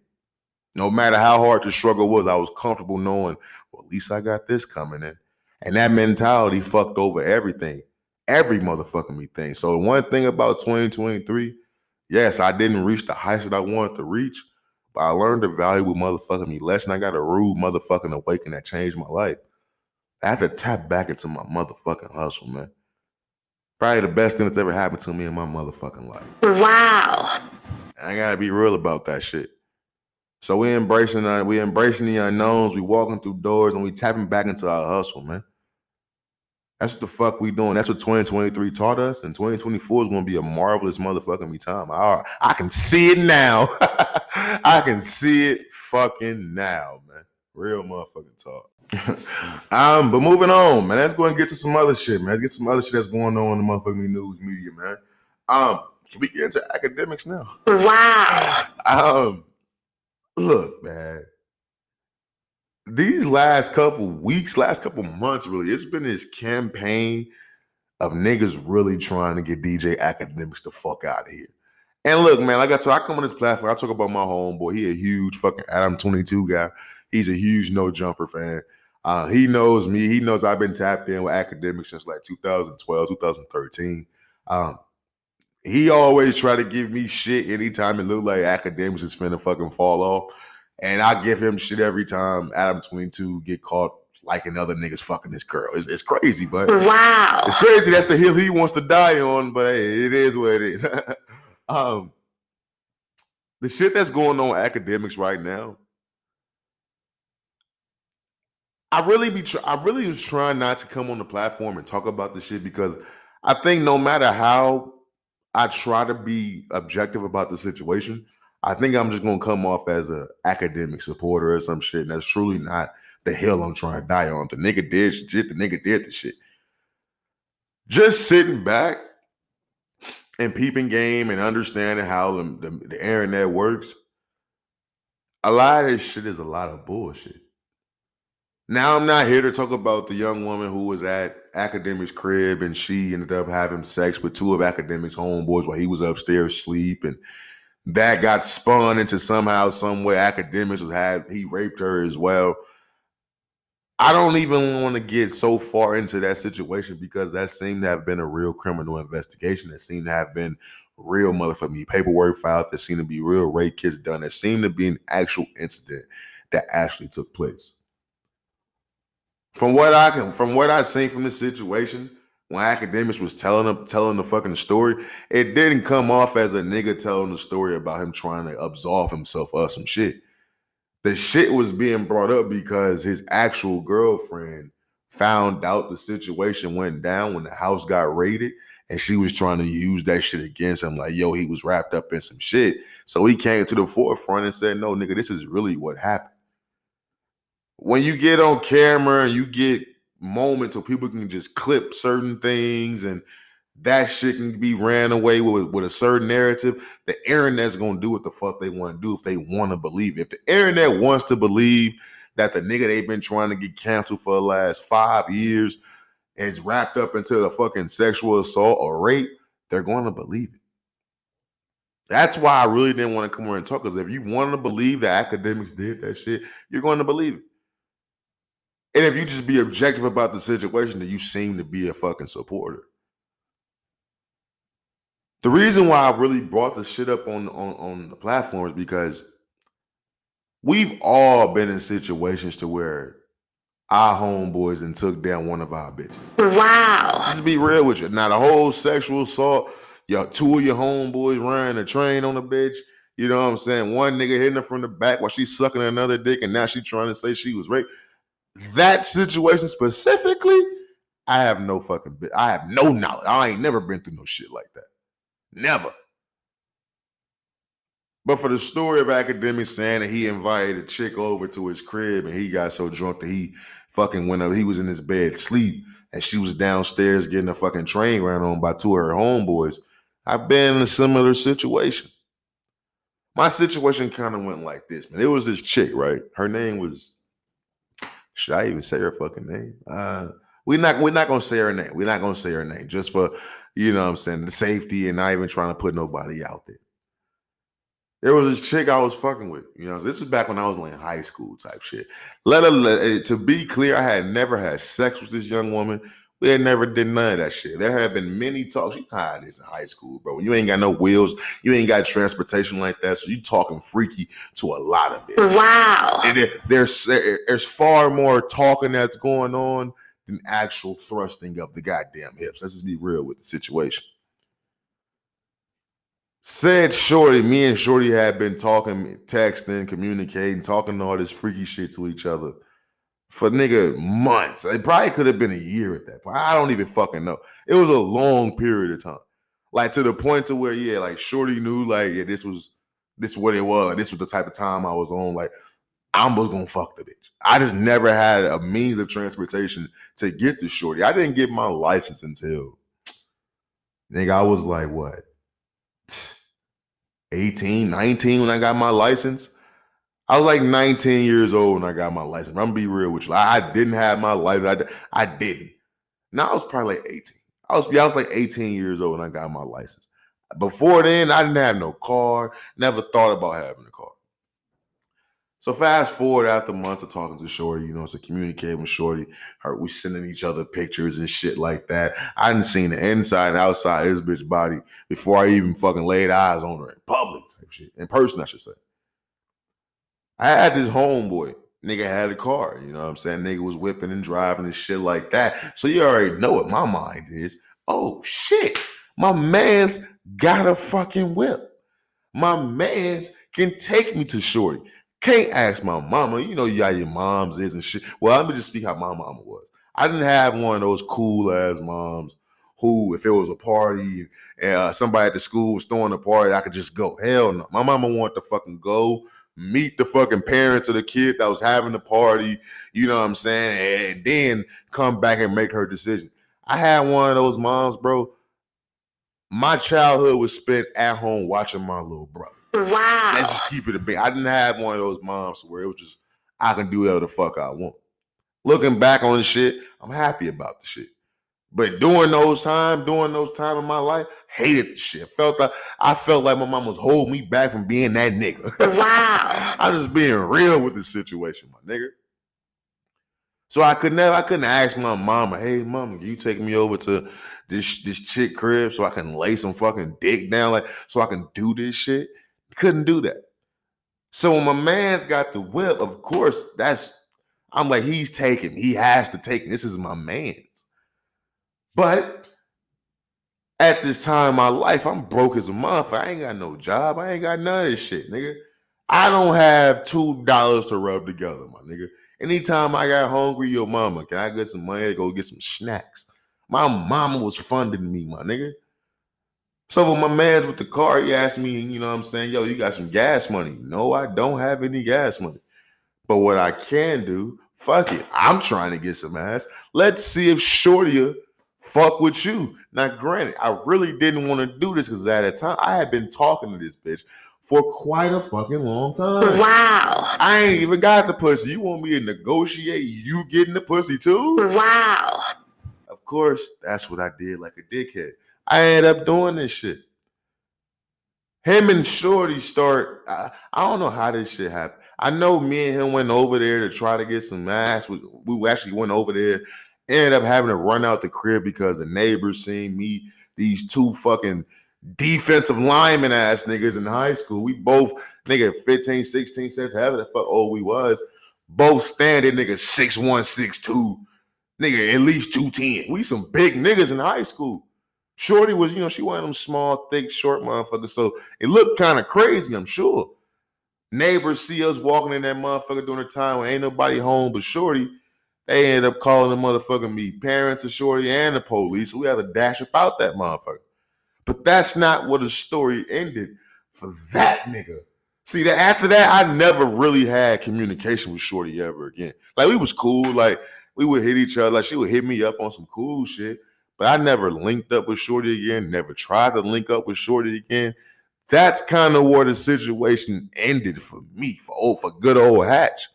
S1: No matter how hard the struggle was, I was comfortable knowing, well, at least I got this coming in. And that mentality fucked over everything, every motherfucking me thing. So one thing about 2023, yes, I didn't reach the heights that I wanted to reach, but I learned a valuable motherfucking me lesson. I got a rude motherfucking awakening that changed my life. I had to tap back into my motherfucking hustle, man. Probably the best thing that's ever happened to me in my motherfucking life.
S4: Wow.
S1: I gotta be real about that shit. So we embracing uh, we embracing the unknowns, we walking through doors, and we tapping back into our hustle, man. That's what the fuck we doing. That's what 2023 taught us, and 2024 is gonna be a marvelous motherfucking me time. I I can see it now. I can see it fucking now, man. Real motherfucking talk. um, but moving on, man. Let's go and get to some other shit, man. Let's get some other shit that's going on in the motherfucking news media, man. Um, can we get into Akademiks now?
S4: Wow.
S1: Um, look, man. These last couple weeks, last couple months, really, it's been this campaign of niggas really trying to get DJ Akademiks the fuck out of here. And look, man, like I told, I come on this platform, I talk about my homeboy. He a huge fucking Adam 22 guy. He's a huge no jumper fan. Uh, he knows me. He knows I've been tapped in with Akademiks since like 2012, 2013. Um, he always try to give me shit anytime it look like Akademiks is finna fucking fall off. And I give him shit every time Adam 22 get caught liking other niggas fucking this girl. It's, it's crazy, but
S4: Wow.
S1: it's crazy. That's the hill he wants to die on, but hey, it is what it is. um, the shit that's going on Akademiks right now. I really be tr- I really was trying not to come on the platform and talk about the shit because I think no matter how I try to be objective about the situation, I think I'm just gonna come off as a Akademiks supporter or some shit, and that's truly not the hill I'm trying to die on. The nigga did shit, the nigga did the shit. Just sitting back and peeping game and understanding how the, the, the internet works, a lot of this shit is a lot of bullshit. Now I'm not here to talk about the young woman who was at Akademiks' crib and she ended up having sex with two of Akademiks' homeboys while he was upstairs sleep and that got spun into somehow some way Akademiks was had he raped her as well. I don't even want to get so far into that situation because that seemed to have been a real criminal investigation. That seemed to have been real motherfucking paperwork filed. That seemed to be real rape kits done. There seemed to be an actual incident that actually took place. From what I can, from what I seen from the situation, when Akademiks was telling them telling the fucking story, it didn't come off as a nigga telling the story about him trying to absolve himself of some shit. The shit was being brought up because his actual girlfriend found out the situation went down when the house got raided, and she was trying to use that shit against him. Like, yo, he was wrapped up in some shit. So he came to the forefront and said, No, nigga, this is really what happened when you get on camera and you get moments where people can just clip certain things and that shit can be ran away with, with a certain narrative, the internet's gonna do what the fuck they want to do if they want to believe. If the internet wants to believe that the nigga they've been trying to get canceled for the last five years is wrapped up into a fucking sexual assault or rape, they're going to believe it. That's why I really didn't want to come here and talk. Because if you want to believe that Akademiks did that shit, you're going to believe it. And if you just be objective about the situation, then you seem to be a fucking supporter. The reason why I really brought this shit up on, on, on the platform is because we've all been in situations to where our homeboys and took down one of our bitches.
S4: Wow.
S1: Just be real with you. Now the whole sexual assault, your two of your homeboys riding a train on a bitch. You know what I'm saying? One nigga hitting her from the back while she's sucking another dick, and now she trying to say she was raped. That situation specifically, I have no fucking bit. I have no knowledge. I ain't never been through no shit like that. Never. But for the story of Akademiks saying that he invited a chick over to his crib and he got so drunk that he fucking went up, he was in his bed sleep and she was downstairs getting a fucking train ran on by two of her homeboys. I've been in a similar situation. My situation kind of went like this, man. It was this chick, right? Her name was should I even say her fucking name? Uh we're not we're not gonna say her name. We're not gonna say her name just for you know what I'm saying the safety and not even trying to put nobody out there. There was this chick I was fucking with. You know, this was back when I was in high school type shit. Let her to be clear, I had never had sex with this young woman. We had never did none of that shit. There have been many talks. You know how it is in high school, bro. When you ain't got no wheels, you ain't got transportation like that. So you talking freaky to a lot of it.
S4: Wow.
S1: And there- there's there's far more talking that's going on than actual thrusting of the goddamn hips. Let's just be real with the situation. Said Shorty, me and Shorty had been talking, texting, communicating, talking all this freaky shit to each other for nigga months. It probably could have been a year at that point. I don't even fucking know. It was a long period of time. Like to the point to where, yeah, like Shorty knew, like, yeah, this was this what it was. This was the type of time I was on. Like, I'm just gonna fuck the bitch. I just never had a means of transportation to get to Shorty. I didn't get my license until nigga, I was like what 18, 19 when I got my license. I was like 19 years old when I got my license. I'm gonna be real with you. I didn't have my license. I, I didn't. Now I was probably like 18. I was yeah, I was like 18 years old when I got my license. Before then, I didn't have no car. Never thought about having a car. So fast forward after months of talking to Shorty, you know, so communicating with Shorty, her we sending each other pictures and shit like that. I didn't seen the inside and outside of this bitch body before I even fucking laid eyes on her in public type shit. In person, I should say. I had this homeboy. Nigga had a car, you know what I'm saying? Nigga was whipping and driving and shit like that. So you already know what my mind is. Oh shit, my man's got a fucking whip. My man's can take me to shorty. Can't ask my mama. You know how your moms is and shit. Well, let me just speak how my mama was. I didn't have one of those cool ass moms who, if it was a party and uh, somebody at the school was throwing a party, I could just go. Hell no. My mama wanted to fucking go meet the fucking parents of the kid that was having the party, you know what I'm saying, and then come back and make her decision. I had one of those moms, bro. My childhood was spent at home watching my little brother.
S4: Wow.
S1: Let's just keep it a bit. I didn't have one of those moms where it was just I can do whatever the fuck I want. Looking back on the shit, I'm happy about the shit. But during those times, during those times in my life, hated the shit. Felt like I felt like my mom was holding me back from being that nigga.
S4: Wow.
S1: I'm just being real with the situation, my nigga. So I could never, I couldn't ask my mama, hey mama, you take me over to this this chick crib so I can lay some fucking dick down, like so I can do this shit. Couldn't do that. So when my man's got the whip, of course, that's I'm like, he's taking, he has to take. This is my man's. But at this time in my life, I'm broke as a motherfucker. I ain't got no job. I ain't got none of this shit, nigga. I don't have two dollars to rub together, my nigga. Anytime I got hungry, your mama, can I get some money to go get some snacks? My mama was funding me, my nigga. So when my man's with the car, he asked me, you know what I'm saying, yo, you got some gas money? No, I don't have any gas money. But what I can do, fuck it. I'm trying to get some ass. Let's see if Shorty fuck with you. Now, granted, I really didn't want to do this because at the time I had been talking to this bitch for quite a fucking long time.
S4: Wow.
S1: I ain't even got the pussy. You want me to negotiate you getting the pussy too?
S4: Wow.
S1: Of course, that's what I did like a dickhead. I end up doing this shit. Him and Shorty start. I, I don't know how this shit happened. I know me and him went over there to try to get some ass. We, we actually went over there, ended up having to run out the crib because the neighbors seen me, these two fucking defensive lineman ass niggas in high school. We both, nigga, 15, 16 cents, however the fuck old we was, both standing niggas 6'1, 6'2, nigga, at least 210. We some big niggas in high school. Shorty was, you know, she of them small, thick, short motherfuckers. So it looked kind of crazy, I'm sure. Neighbors see us walking in that motherfucker during the time when ain't nobody home but Shorty. They ended up calling the motherfucker me parents of Shorty and the police. So we had to dash about that motherfucker. But that's not what the story ended for that nigga. See that after that, I never really had communication with Shorty ever again. Like we was cool, like we would hit each other, like she would hit me up on some cool shit. But I never linked up with Shorty again, never tried to link up with Shorty again. That's kind of where the situation ended for me, for oh, for good old Hatch.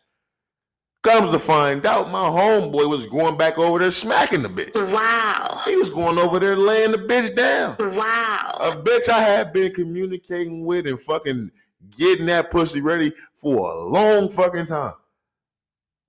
S1: Comes to find out, my homeboy was going back over there smacking the bitch.
S4: Wow.
S1: He was going over there laying the bitch down.
S4: Wow.
S1: A bitch I had been communicating with and fucking getting that pussy ready for a long fucking time.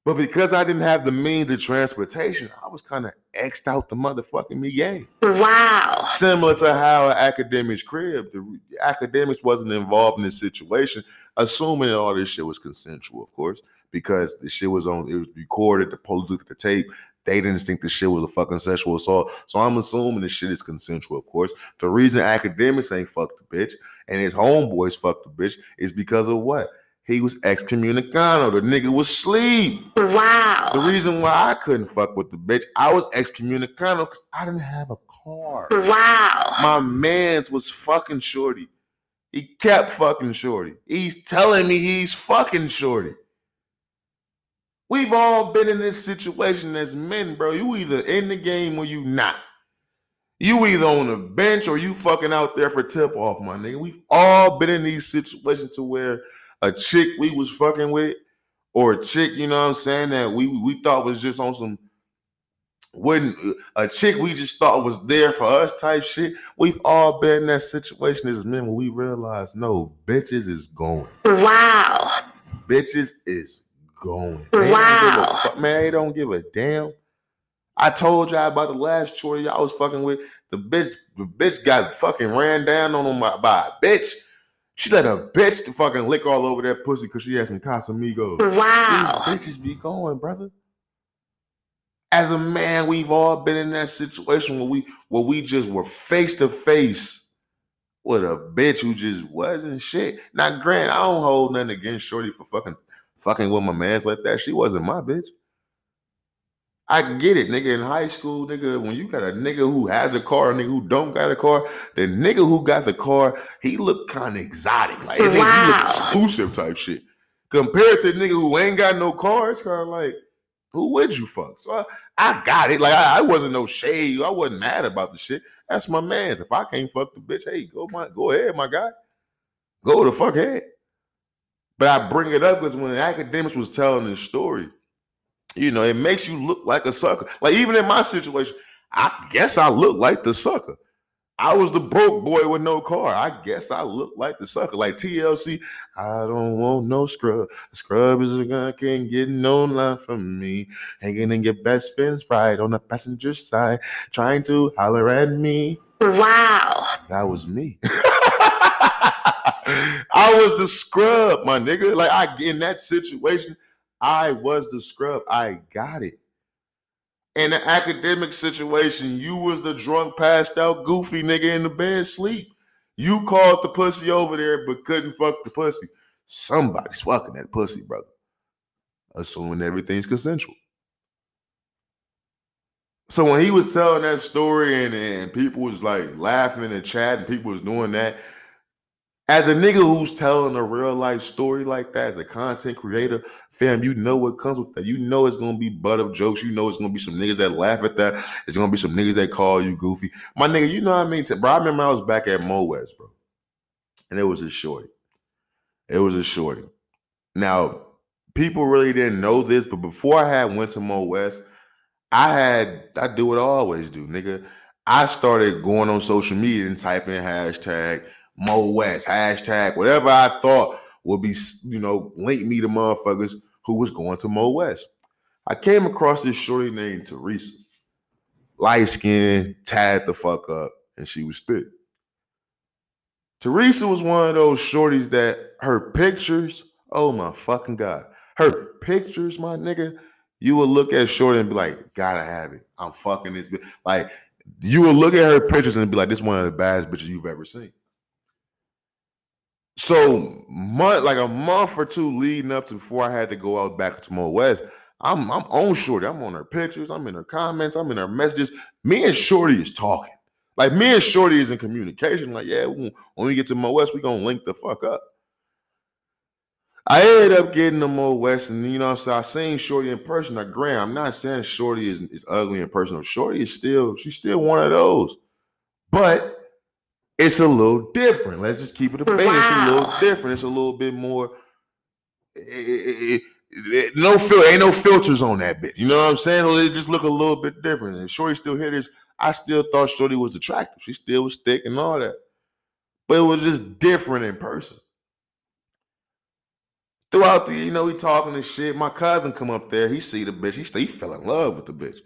S1: But because I didn't have the means of transportation, I was kind of X'd out the motherfucking me game.
S4: Wow.
S1: Similar to how Akademiks crib, the Akademiks wasn't involved in this situation, assuming that all this shit was consensual, of course, because the shit was on, it was recorded, the police looked at the tape. They didn't think the shit was a fucking sexual assault. So I'm assuming the shit is consensual, of course. The reason Akademiks ain't fucked the bitch and his homeboys fucked the bitch is because of what? He was excommunicado. The nigga was sleep.
S4: Wow.
S1: The reason why I couldn't fuck with the bitch, I was excommunicado because I didn't have a car.
S4: Wow.
S1: My man's was fucking shorty. He kept fucking shorty. He's telling me he's fucking shorty. We've all been in this situation as men, bro. You either in the game or you not. You either on the bench or you fucking out there for tip off, my nigga. We've all been in these situations to where a chick we was fucking with, or a chick, you know what I'm saying, that we we thought was just on some wouldn't a chick we just thought was there for us type shit. We've all been in that situation as men when we realize no, bitches is going.
S4: Wow.
S1: Bitches is going. They don't give a
S4: Wow.
S1: man, they don't give a damn. I told y'all about the last shorty I was fucking with. The bitch, the bitch got fucking ran down on him by, by a bitch. She let a bitch to fucking lick all over that pussy because she had some Casamigos.
S4: Wow.
S1: These bitches be going, brother. As a man, we've all been in that situation where we where we just were face to face with a bitch who just wasn't shit. Now, Grant, I don't hold nothing against Shorty for fucking fucking with my mans like that. She wasn't my bitch. I get it, nigga. In high school, nigga, when you got a nigga who has a car, a nigga who don't got a car, the nigga who got the car, he look kind of exotic, like he look
S4: Wow.
S1: exclusive type shit. Compared to the nigga who ain't got no cars, car, it's kind of like, who would you fuck? So I, I got it. Like I, I wasn't no shade. I wasn't mad about the shit. That's my man's. If I can't fuck the bitch, hey, go my go ahead, my guy. Go the fuck ahead. But I bring it up because when Akademiks was telling this story, you know, it makes you look like a sucker. Like even in my situation, I guess I look like the sucker. I was the broke boy with no car. I guess I look like the sucker. Like TLC, I don't want no scrub. Scrub is a gun, can't get no line from me. Hanging in your best friend's ride on the passenger side, trying to holler at me.
S4: Wow.
S1: That was me. I was the scrub, my nigga. Like I in that situation, I was the scrub. I got it. In the Akademiks situation, you was the drunk, passed out, goofy nigga in the bed sleep. You called the pussy over there, but couldn't fuck the pussy. Somebody's fucking that pussy, brother. Assuming everything's consensual. So when he was telling that story and, and people was like laughing and chatting, people was doing that. As a nigga who's telling a real life story like that, as a content creator, fam, you know what comes with that. You know it's gonna be butt of jokes. You know it's gonna be some niggas that laugh at that. It's gonna be some niggas that call you goofy. My nigga, you know what I mean? Bro, I remember I was back at Mo West, bro. And it was a shorty. It was a shorty. Now, people really didn't know this, but before I had went to Mo West, I had I do what I always do, nigga. I started going on social media and typing hashtag Mo West, hashtag whatever I thought would be, you know, link me to motherfuckers who was going to Mo West. I came across this shorty named Teresa, light skin, tied the fuck up, and she was thick. Teresa was one of those shorties that her pictures, oh my fucking god, her pictures, my nigga, you would look at Shorty and be like, gotta have it. I'm fucking this bitch. Like, you would look at her pictures and be like, this one of the baddest bitches you've ever seen. So, month, like a month or two leading up to before I had to go out back to Mo West, I'm I'm on Shorty. I'm on her pictures. I'm in her comments. I'm in her messages. Me and Shorty is talking. Like me and Shorty is in communication. Like, yeah, when, we get to Mo West, we gonna link the fuck up. I ended up getting to Mo West, and you know, so I seen Shorty in person. Now, Graham, I'm not saying Shorty is, is ugly in person. Shorty is still, she's still one of those. But it's a little different. Let's just keep it a bit. It's a little different. It's a little bit more. eh, eh, eh, no fil- ain't no filters on that bit. You know what I'm saying? It just look a little bit different. And Shorty still hit This I still thought Shorty was attractive. She still was thick and all that, but it was just different in person. Throughout the, you know, we talking and shit. My cousin come up there. He see the bitch. He, he fell in love with the bitch.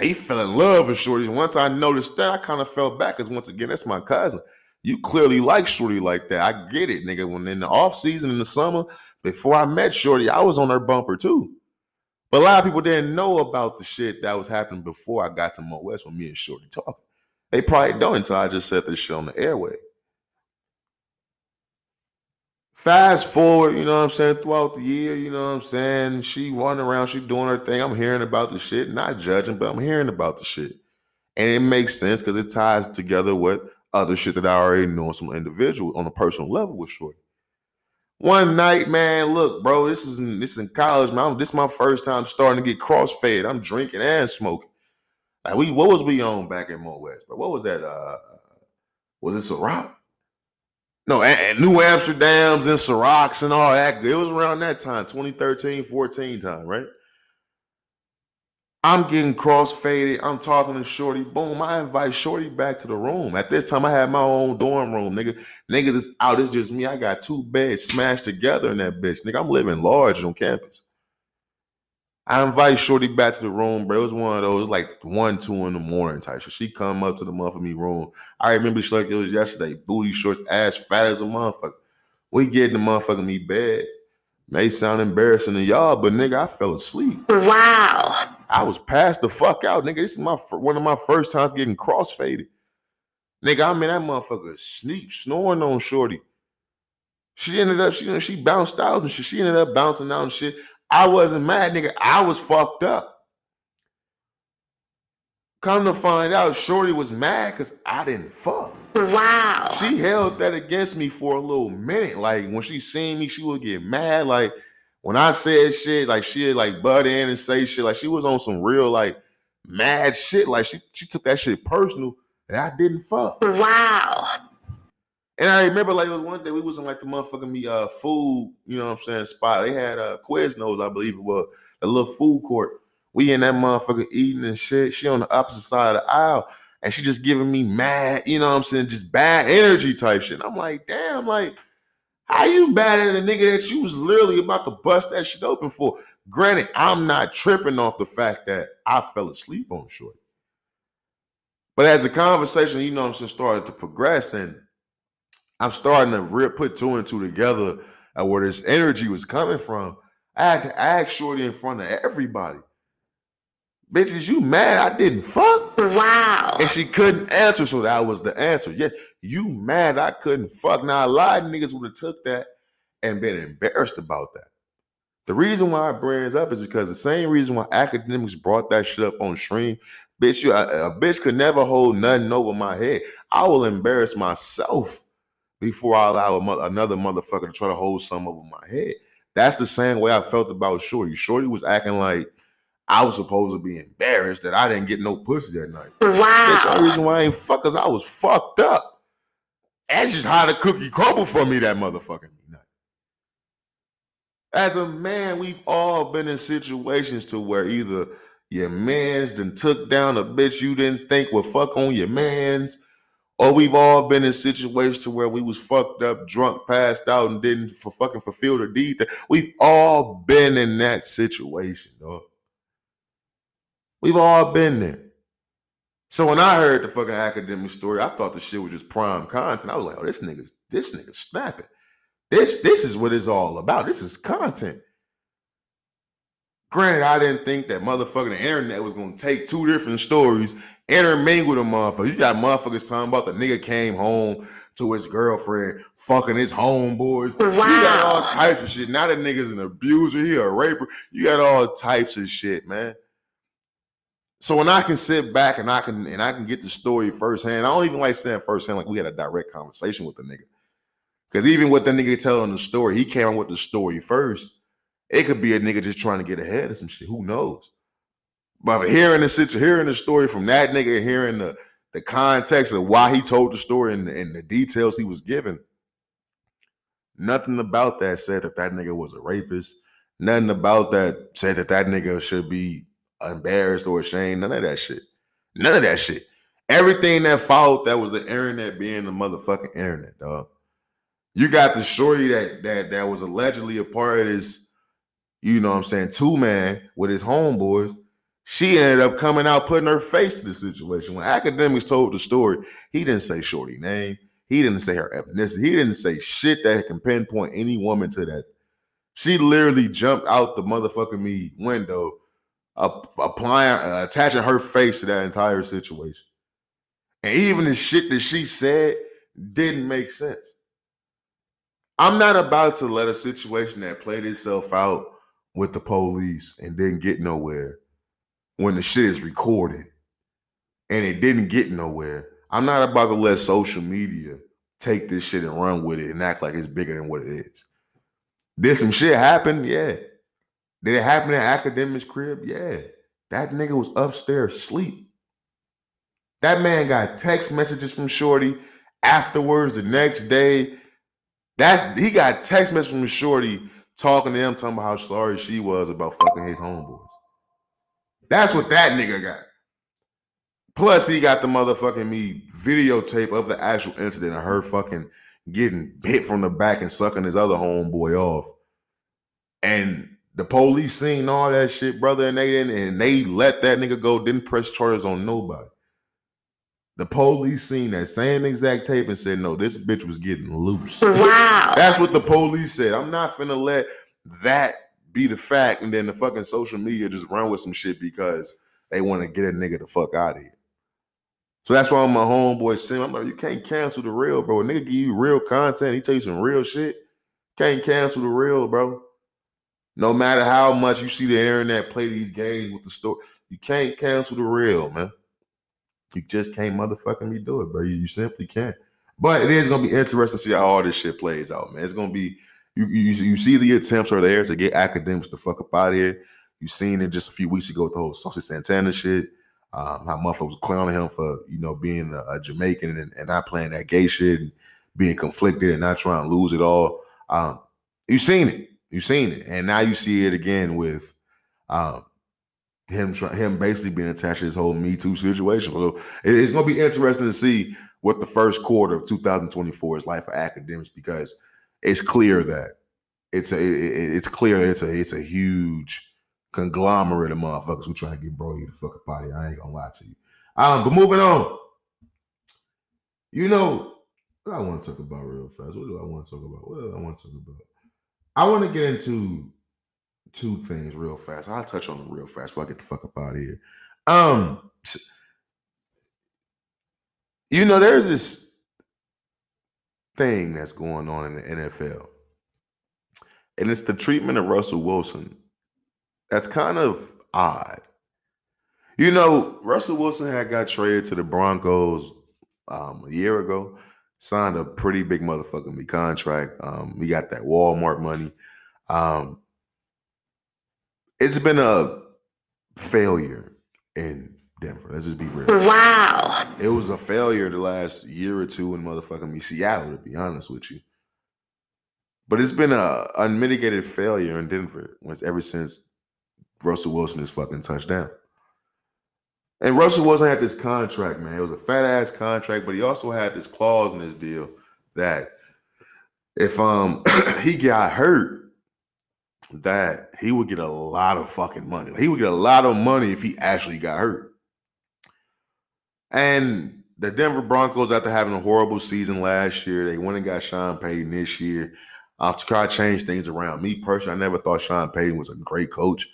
S1: He fell in love with Shorty. Once I noticed that, I kind of fell back because once again, that's my cousin. You clearly like Shorty like that. I get it, nigga. When in the off season in the summer, before I met Shorty, I was on her bumper too. But a lot of people didn't know about the shit that was happening before I got to Mo West when me and Shorty talking. They probably don't until I just said this shit on the airway. Fast forward, you know what I'm saying, throughout the year, you know what I'm saying? She running around, she doing her thing. I'm hearing about the shit, not judging, but I'm hearing about the shit. And it makes sense because it ties together with other shit that I already know some individual on a personal level with Shorty. One night, man, look, bro, this is in, this is in college, man. I'm- this is my first time starting to get crossfade. I'm drinking and smoking. Like we, what was we on back in Mo West? But what was that? Uh, was it Ciroc? No, and, New Amsterdam's and Cirocs and all that. It was around that time, 2013, 14 time, right? I'm getting crossfaded. I'm talking to Shorty. Boom. I invite Shorty back to the room. At this time, I had my own dorm room, nigga. Niggas is out. It's just me. I got two beds smashed together in that bitch. Nigga, I'm living large on campus. I invite Shorty back to the room, bro. It was one of those like one, two in the morning type shit. She come up to the motherfucking room. I remember she like it was yesterday. Booty shorts, ass fat as a motherfucker. We get in the motherfucking me bed. May sound embarrassing to y'all, but nigga, I fell asleep.
S4: Wow.
S1: I was passed the fuck out, nigga. This is my one of my first times getting crossfaded. Nigga, I'm in that motherfucker sleep, snoring on Shorty. She ended up, she she bounced out and shit. She ended up bouncing out and shit. I wasn't mad, nigga. I was fucked up. Come to find out, Shorty was mad because I didn't fuck.
S4: Wow.
S1: She held that against me for a little minute. Like when she seen me, she would get mad. Like when I said shit, like she'd like butt in and say shit. Like she was on some real like mad shit. Like she she took that shit personal and I didn't fuck.
S4: Wow.
S1: And I remember like it was one day we was in like the motherfucking me uh food, you know what I'm saying, spot. They had uh Quiznos, I believe it was, a little food court. We in that motherfucker eating and shit. She on the opposite side of the aisle. And she just giving me mad, you know what I'm saying, just bad energy type shit. And I'm like, damn, like, how you mad at a nigga that you was literally about to bust that shit open for? Granted, I'm not tripping off the fact that I fell asleep on short. But as the conversation, you know what I'm saying, started to progress and I'm starting to re- put two and two together at where this energy was coming from. I had to ask Shorty in front of everybody. Bitches, you mad I didn't fuck?
S4: Wow.
S1: And she couldn't answer, so that was the answer. Yeah, you mad I couldn't fuck. Now a lot of niggas would have took that and been embarrassed about that. The reason why I bring this up is because the same reason why Akademiks brought that shit up on stream. Bitch, you a, a bitch could never hold nothing over my head. I will embarrass myself before I allow another motherfucker to try to hold something over my head. That's the same way I felt about Shorty. Shorty was acting like I was supposed to be embarrassed that I didn't get no pussy that night. That's the only reason why I ain't fuck I was fucked up. That's just how the cookie crumbled for me that motherfucking night. As a man, we've all been in situations to where either your man's done took down a bitch you didn't think would fuck on your man's, or we've all been in situations to where we was fucked up, drunk, passed out, and didn't for fucking fulfill the deed. We've all been in that situation, dog. We've all been there. So when I heard the fucking Akademiks story, I thought the shit was just prime content. I was like, oh, this nigga's this nigga's snapping. This this is what it's all about. This is content. Granted, I didn't think that motherfucking the internet was gonna take two different stories, intermingle them motherfuckers. You got motherfuckers talking about the nigga came home to his girlfriend, fucking his homeboys. Wow. You got all types of shit. Now that nigga's an abuser, he a raper. You got all types of shit, man. So when I can sit back and I can and I can get the story firsthand, I don't even like saying firsthand like we had a direct conversation with the nigga. Because even with the nigga telling the story, he came up with the story first. It could be a nigga just trying to get ahead of some shit. Who knows? But hearing the situation, hearing the story from that nigga, hearing the the context of why he told the story and, and the details he was given, nothing about that said that that nigga was a rapist. Nothing about that said that that nigga should be embarrassed or ashamed. None of that shit. None of that shit. Everything that followed that was the internet being the motherfucking internet, dog. You got the shorty that that that was allegedly a part of this, you know what I'm saying, two man with his homeboys. She ended up coming out putting her face to the situation. When Akademiks told the story, he didn't say shorty name. He didn't say her ethnicity. He didn't say shit that can pinpoint any woman to that. She literally jumped out the motherfucking me window, applying, uh, attaching her face to that entire situation. And even the shit that she said didn't make sense. I'm not about to let a situation that played itself out with the police and didn't get nowhere when the shit is recorded and it didn't get nowhere. I'm not about to let social media take this shit and run with it and act like it's bigger than what it is. Did some shit happen? Yeah. Did it happen in Akademiks crib? Yeah. That nigga was upstairs sleep. That man got text messages from Shorty afterwards the next day. That's he got text messages from Shorty talking to him, talking about how sorry she was about fucking his homeboys. That's what that nigga got. Plus, he got the motherfucking me videotape of the actual incident of her fucking getting hit from the back and sucking his other homeboy off. And the police seen all that shit, brother, and they didn't, and they let that nigga go, didn't press charges on nobody. The police seen that same exact tape and said, no, this bitch was getting loose.
S4: Wow.
S1: That's what the police said. I'm not finna let that be the fact, and then the fucking social media just run with some shit because they want to get a nigga the fuck out of here. So that's why my homeboy saying, I'm like, you can't cancel the real, bro. A nigga give you real content, he tell you some real shit. Can't cancel the real, bro. No matter how much you see the internet play these games with the story, you can't cancel the real, man. You just can't motherfucking me do it, bro. You simply can't. But it is gonna be interesting to see how all this shit plays out, man. It's gonna be you you, you see the attempts are there to get Akademiks the fuck up out of here. You seen it just a few weeks ago with the whole Saucy Santana shit. Um, how motherfuckers was clowning him for you know being a, a Jamaican and, and not playing that gay shit and being conflicted and not trying to lose it all. Um, you seen it, you seen it, and now you see it again with um, him try, him basically being attached to this whole Me Too situation. So it- it's going to be interesting to see what the first quarter of 2024 is like for Akademiks because it's clear that it's a it- it- it's clear that it's a it's a huge conglomerate of motherfuckers who try to get Brody the fuck up out of. I ain't gonna lie to you. Um, but moving on, you know what I want to talk about real fast. What do I want to talk about? What do I want to talk about? I want to get into two things real fast. I'll touch on them real fast before I get the fuck up out of here. Um, you know, there's this thing that's going on in the NFL, and it's the treatment of Russell Wilson. That's kind of odd. You know, Russell Wilson had got traded to the Broncos um, a year ago, signed a pretty big motherfucking contract. Um, got that Walmart money. Um, it's been a failure in Denver. Let's just be real.
S4: Wow.
S1: It was a failure the last year or two in motherfucking me Seattle, to be honest with you. But it's been a unmitigated failure in Denver once ever since Russell Wilson is fucking touchdown. And Russell Wilson had this contract, man. It was a fat ass contract, but he also had this clause in his deal that if um he got hurt, that he would get a lot of fucking money. He would get a lot of money if he actually got hurt. And the Denver Broncos, after having a horrible season last year, they went and got Sean Payton this year. I'll try to change things around. Me personally, I never thought Sean Payton was a great coach.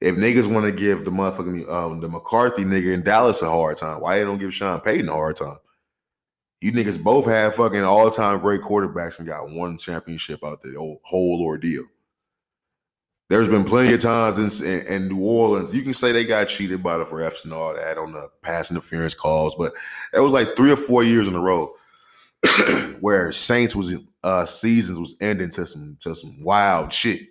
S1: If niggas want to give the motherfucking um, the McCarthy nigga in Dallas a hard time, why they don't give Sean Payton a hard time? You niggas both have fucking all time great quarterbacks and got one championship out the whole- whole ordeal. There's been plenty of times in, in, in New Orleans. You can say they got cheated by the refs and all that on the pass interference calls, but that was like three or four years in a row where Saints was uh seasons was ending to some to some wild shit.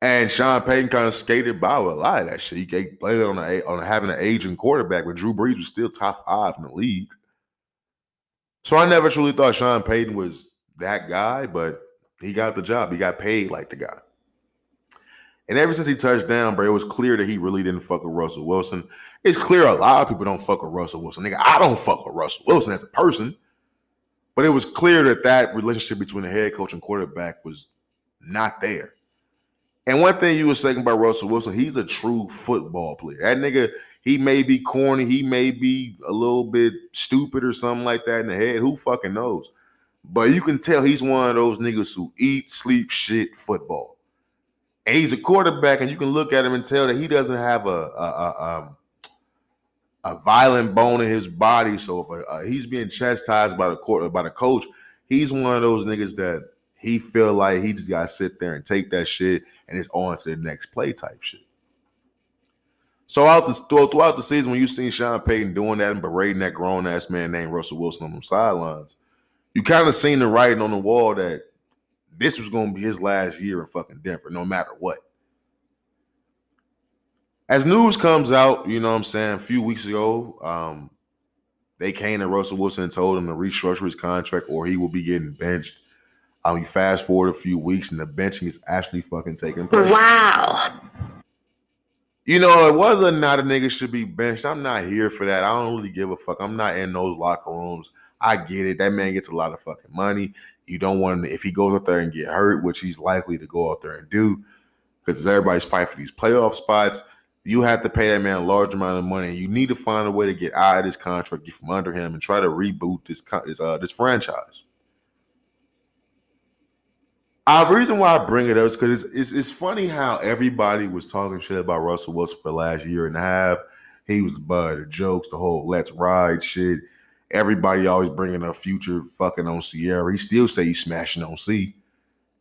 S1: And Sean Payton kind of skated by with a lot of that shit. He played it on a, on having an aging quarterback, but Drew Brees was still top five in the league. So I never truly thought Sean Payton was that guy, but he got the job. He got paid like the guy. And ever since he touched down, bro, it was clear that he really didn't fuck with Russell Wilson. It's clear a lot of people don't fuck with Russell Wilson. Nigga, I don't fuck with Russell Wilson as a person. But it was clear that that relationship between the head coach and quarterback was not there. And one thing you were saying about Russell Wilson, he's a true football player. That nigga, he may be corny, he may be a little bit stupid or something like that in the head. Who fucking knows? But you can tell he's one of those niggas who eat, sleep, shit football. And he's a quarterback, and you can look at him and tell that he doesn't have a a, a, um, a violent bone in his body. So if uh, he's being chastised by the court by the coach, he's one of those niggas that he feel like he just gotta sit there and take that shit and it's on to the next play type shit. So out the throughout the season, when you seen Sean Payton doing that and berating that grown ass man named Russell Wilson on them sidelines, you kind of seen the writing on the wall that this was going to be his last year in fucking Denver, no matter what. As news comes out, you know what I'm saying, a few weeks ago, um, they came to Russell Wilson and told him to restructure his contract or he will be getting benched. Um, you fast forward a few weeks and the benching is actually fucking taking place.
S4: Wow.
S1: You know, whether or not a nigga should be benched, I'm not here for that. I don't really give a fuck. I'm not in those locker rooms. I get it. That man gets a lot of fucking money. You don't want if he goes out there and get hurt, which he's likely to go out there and do, because everybody's fighting for these playoff spots. you have to pay that man a large amount of money. You need to find a way to get out of this contract, get from under him, and try to reboot this this uh this franchise. Uh, the reason why I bring it up is because it's, it's it's funny how everybody was talking shit about Russell Wilson for the last year and a half. He was the butt, the jokes, the whole "let's ride" shit. Everybody always bringing up future fucking on Ciara. He still say he's smashing on C.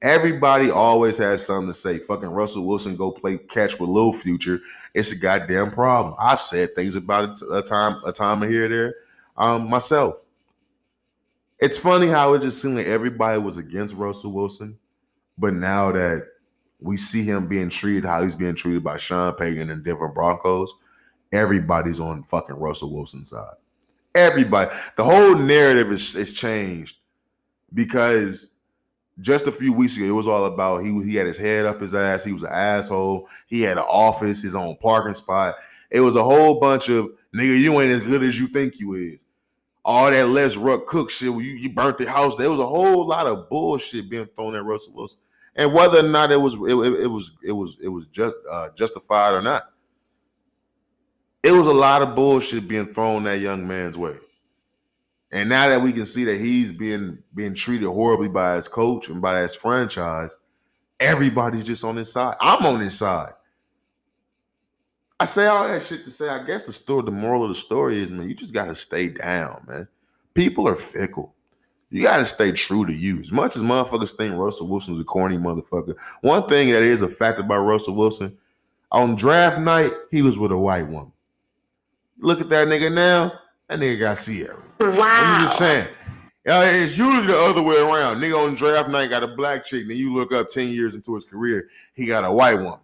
S1: Everybody always has something to say. Fucking Russell Wilson go play catch with Lil Future. It's a goddamn problem. I've said things about it a time a time here or there um, myself. It's funny how it just seemed like everybody was against Russell Wilson, but now that we see him being treated how he's being treated by Sean Payton and Denver Broncos, everybody's on fucking Russell Wilson's side. Everybody, the whole narrative is, is changed because just a few weeks ago, it was all about he he had his head up his ass. He was an asshole. He had an office, his own parking spot. It was a whole bunch of nigga. You ain't as good as you think you is. All that Let Russ Cook shit. You you burnt the house. There was a whole lot of bullshit being thrown at Russell Wilson, and whether or not it was it, it, it was it was it was just uh, justified or not, it was a lot of bullshit being thrown that young man's way. And now that we can see that he's being being treated horribly by his coach and by his franchise, everybody's just on his side. I'm on his side. I say all that shit to say, I guess the story, the moral of the story is, man, you just gotta stay down, man. People are fickle. You gotta stay true to you. As much as motherfuckers think Russell Wilson's a corny motherfucker, one thing that is a fact about Russell Wilson, on draft night, he was with a white woman. Look at that nigga now. That nigga got Ciara. I'm just saying. It's usually the other way around. Nigga on draft night got a black chick, then you look up 10 years into his career, he got a white one.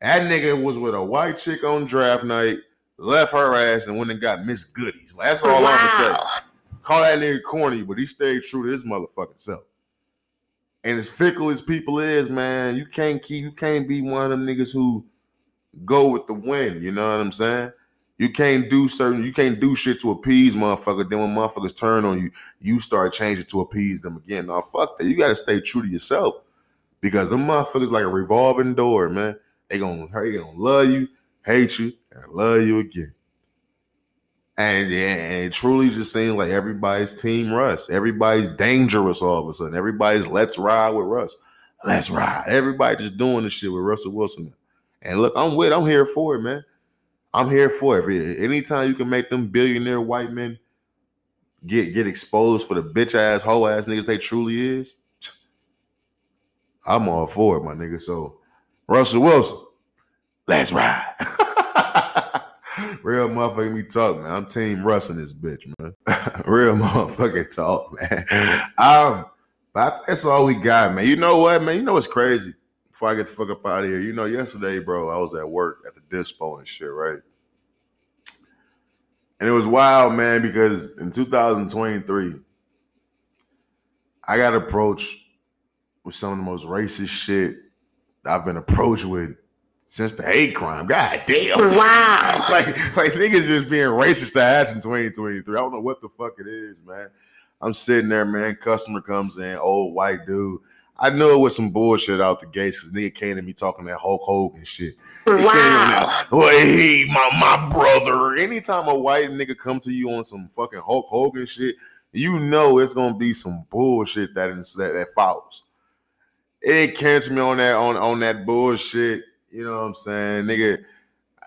S1: That nigga was with a white chick on draft night, left her ass, and went and got Miss Goodies. That's all I'm gonna say. Call that nigga corny, but he stayed true to his motherfucking self. And as fickle as people is, man, you can't keep you can't be one of them niggas who go with the wind. You know what I'm saying? You can't do certain, you can't do shit to appease motherfucker. Then when motherfuckers turn on you, you start changing to appease them again. No, fuck that. You gotta stay true to yourself. Because them motherfuckers like a revolving door, man. They gonna they gonna love you, hate you, and love you again. And, and it truly just seems like everybody's team Russ. Everybody's dangerous all of a sudden. Everybody's let's ride with Russ. Let's ride. Everybody just doing this shit with Russell Wilson. And look, I'm with, I'm here for it, man. I'm here for it. Anytime you can make them billionaire white men get get exposed for the bitch ass hoe ass niggas they truly is, I'm all for it, my nigga. So Russell Wilson, let's ride. Real motherfucking me talk, man. I'm team Russ in this bitch, man. Real motherfucking talk, man. Um, but that's all we got, man. You know what, man? You know what's crazy? Before I get the fuck up out of here, you know, yesterday, bro, I was at work at the dispo and shit, right? And it was wild, man, because in 2023, I got approached with some of the most racist shit I've been approached with since the hate crime. God damn.
S4: Wow.
S1: like, like niggas just being racist to ass in 2023. I don't know what the fuck it is, man. I'm sitting there, man. Customer comes in, old white dude. I knew it was some bullshit out the gates because nigga came to me talking that Hulk Hogan shit. He
S4: Wow.
S1: Well, hey, my my brother. Anytime a white nigga come to you on some fucking Hulk Hogan shit, you know it's gonna be some bullshit that is, that, that follows. It cancel me on that on on that bullshit. You know what I'm saying, nigga?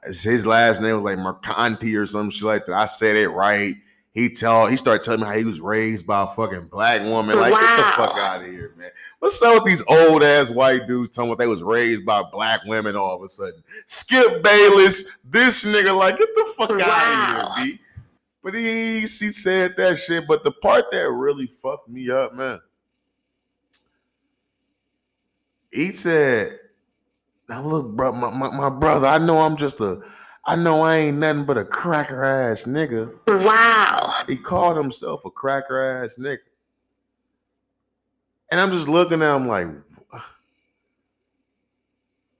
S1: His last name was like Mercanti or some shit like that. I said it right. He tell he started telling me how he was raised by a fucking black woman. Like, get the fuck out of here, man. What's up with these old ass white dudes telling me they was raised by black women all of a sudden? Skip Bayless, this nigga, like, get the fuck
S4: Wow.
S1: out of here, B. But he, he said that shit. But the part that really fucked me up, man, he said, Now look, bro, my, my, my brother, I know I'm just a I know I ain't nothing but a cracker ass nigga.
S4: Wow.
S1: He called himself a cracker ass nigga. And I'm just looking at him like,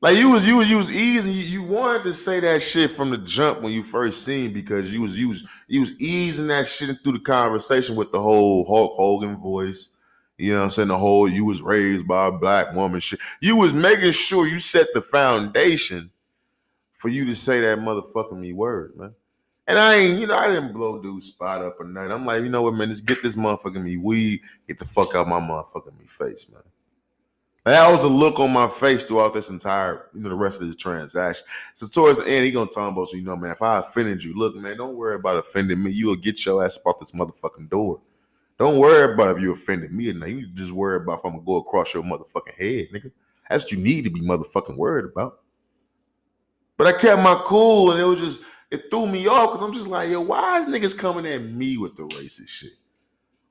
S1: like you was you was you was easy. You, you wanted to say that shit from the jump when you first seen because you was you was you was easing that shit through the conversation with the whole Hulk Hogan voice. You know what I'm saying? The whole you was raised by a black woman shit. You was making sure you set the foundation for you to say that motherfucking me word, man. And I ain't, you know, I didn't blow dude's spot up or nothing. I'm like, you know what, man, just get this motherfucking me weed, get the fuck out my motherfucking me face, man. That was the look on my face throughout this entire, you know, the rest of this transaction. So towards the end, he gonna him about, so you know, man, if I offended you, look, man, don't worry about offending me. You will get your ass about this motherfucking door. Don't worry about if you offended me or not. You just worry about if I'm gonna go across your motherfucking head, nigga. That's what you need to be motherfucking worried about. But I kept my cool, and it was just it threw me off because I'm just like, yo, why is niggas coming at me with the racist shit?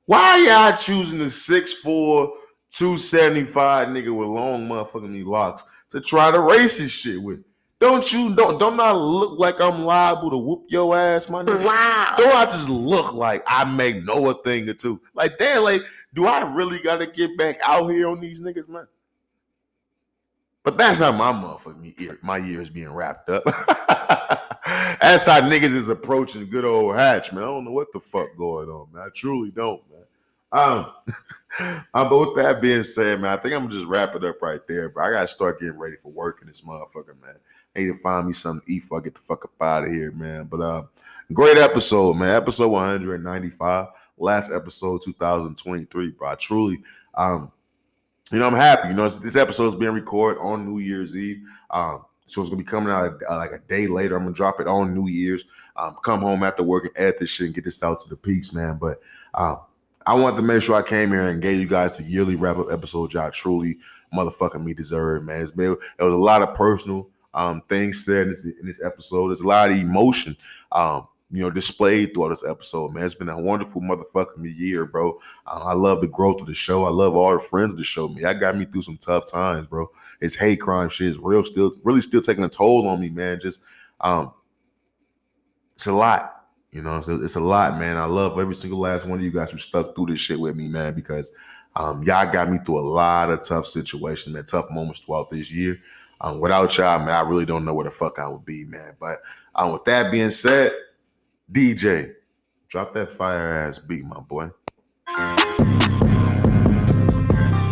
S1: Why y'all choosing the 6'4, 275 nigga with long motherfucking me locks to try the racist shit with? Don't you don't don't I look like I'm liable to whoop your ass, my nigga?
S4: Wow.
S1: Don't I just look like I may know a thing or two? Like, damn, like, do I really gotta get back out here on these niggas, man? But that's how my motherfucking year, my year is being wrapped up. that's how niggas is approaching good old Hatch, man. I don't know what the fuck going on, man. I truly don't, man. Um, um, but with that being said, man, I think I'm just wrap it up right there. But I gotta start getting ready for work in this motherfucker, man. I need to find me something to eat before I get the fuck up out of here, man. But uh, great episode, man. Episode 195, last episode 2023, bro. I truly, um, you know, I'm happy. You know, this, this episode is being recorded on New Year's Eve. Um, so it's gonna be coming out uh, like a day later. I'm gonna drop it on New Year's. Um, come home after work and edit this shit and get this out to the peeps, man. But um, I wanted to make sure I came here and gave you guys the yearly wrap up episode y'all truly motherfucking me deserve, man. It's been it was a lot of personal um things said in this, in this episode. There's a lot of emotion um you know displayed throughout this episode, man. It's been a wonderful motherfucking year, bro. I love the growth of the show. I love all the friends of the show. Me, I got me through some tough times, bro. It's hate crime shit is real, still really still taking a toll on me, man. Just um, it's a lot. You know, it's a, it's a lot, man. I love every single last one of you guys who stuck through this shit with me, man, because um, y'all got me through a lot of tough situations, man, tough moments throughout this year. Um, without y'all, man, I really don't know where the fuck I would be, man. But um, with that being said, DJ, drop that fire ass beat, my boy.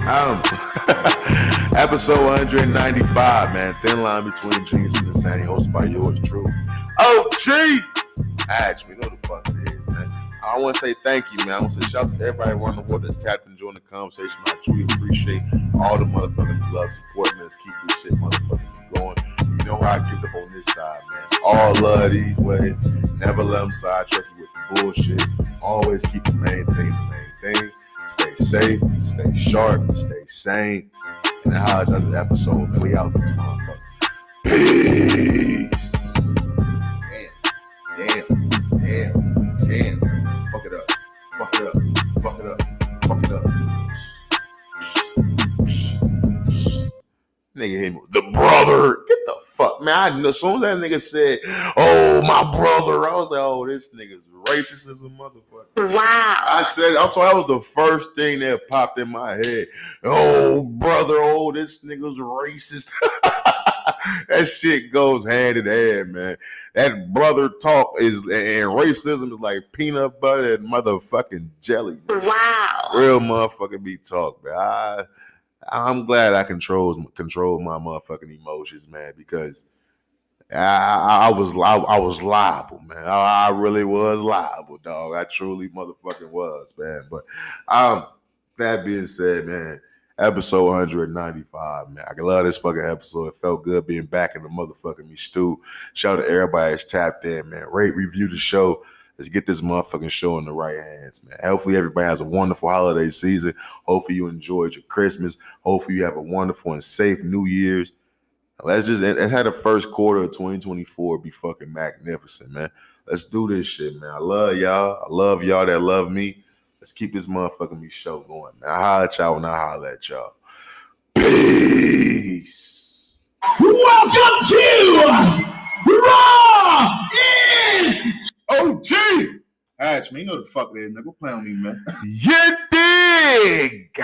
S1: Um, episode 195, man. Thin line between genius and insanity, hosted by yours truly. Oh, gee! Hatch, we know the fuck it is, man. I want to say thank you, man. I want to say shout out to everybody around the world that's tapped and joined the conversation. I truly appreciate all the motherfucking love, supporting. Let's keep this shit motherfucking going. Know how I get up on this side, man. It's all love these ways. Never let them sidetrack you with the bullshit. Always keep the main thing the main thing. Stay safe, stay sharp, stay sane. And that's how it does an episode. We out this motherfucker. Peace. Damn, damn, damn, damn. Fuck it up. Fuck it up. Fuck it up. Fuck it up. Nigga hit me. The brother. Get the fuck, man. I know as soon as that nigga said, oh, my brother, I was like, oh, this nigga's racist as a motherfucker.
S4: Wow.
S1: I said, I'm sorry, that was the first thing that popped in my head. Oh, brother, oh, this nigga's racist. that shit goes hand in hand, man. That brother talk is and racism is like peanut butter and motherfucking jelly. man.
S4: Wow.
S1: Real motherfucking be talk, man. I I'm glad I control control my motherfucking emotions, man, because I, I, I was I, I was liable, man. I, I really was liable, dog. I truly motherfucking was, man. But um, that being said, man, episode 195, man. I love this fucking episode. It felt good being back in the motherfucking me stew. Shout out to everybody that's tapped in, man. Rate, review the show. Let's get this motherfucking show in the right hands, man. Hopefully everybody has a wonderful holiday season. Hopefully you enjoyed your Christmas. Hopefully you have a wonderful and safe New Year's. Let's just and have the first quarter of 2024 be fucking magnificent, man. Let's do this shit, man. I love y'all. I love y'all that love me. Let's keep this motherfucking me show going, man. I holler at y'all when I holler at y'all. Peace.
S2: Welcome to Raw is
S3: Oh, gee! Hatch, man, you know the fuck is, nigga. Play on me, man.
S1: You dig?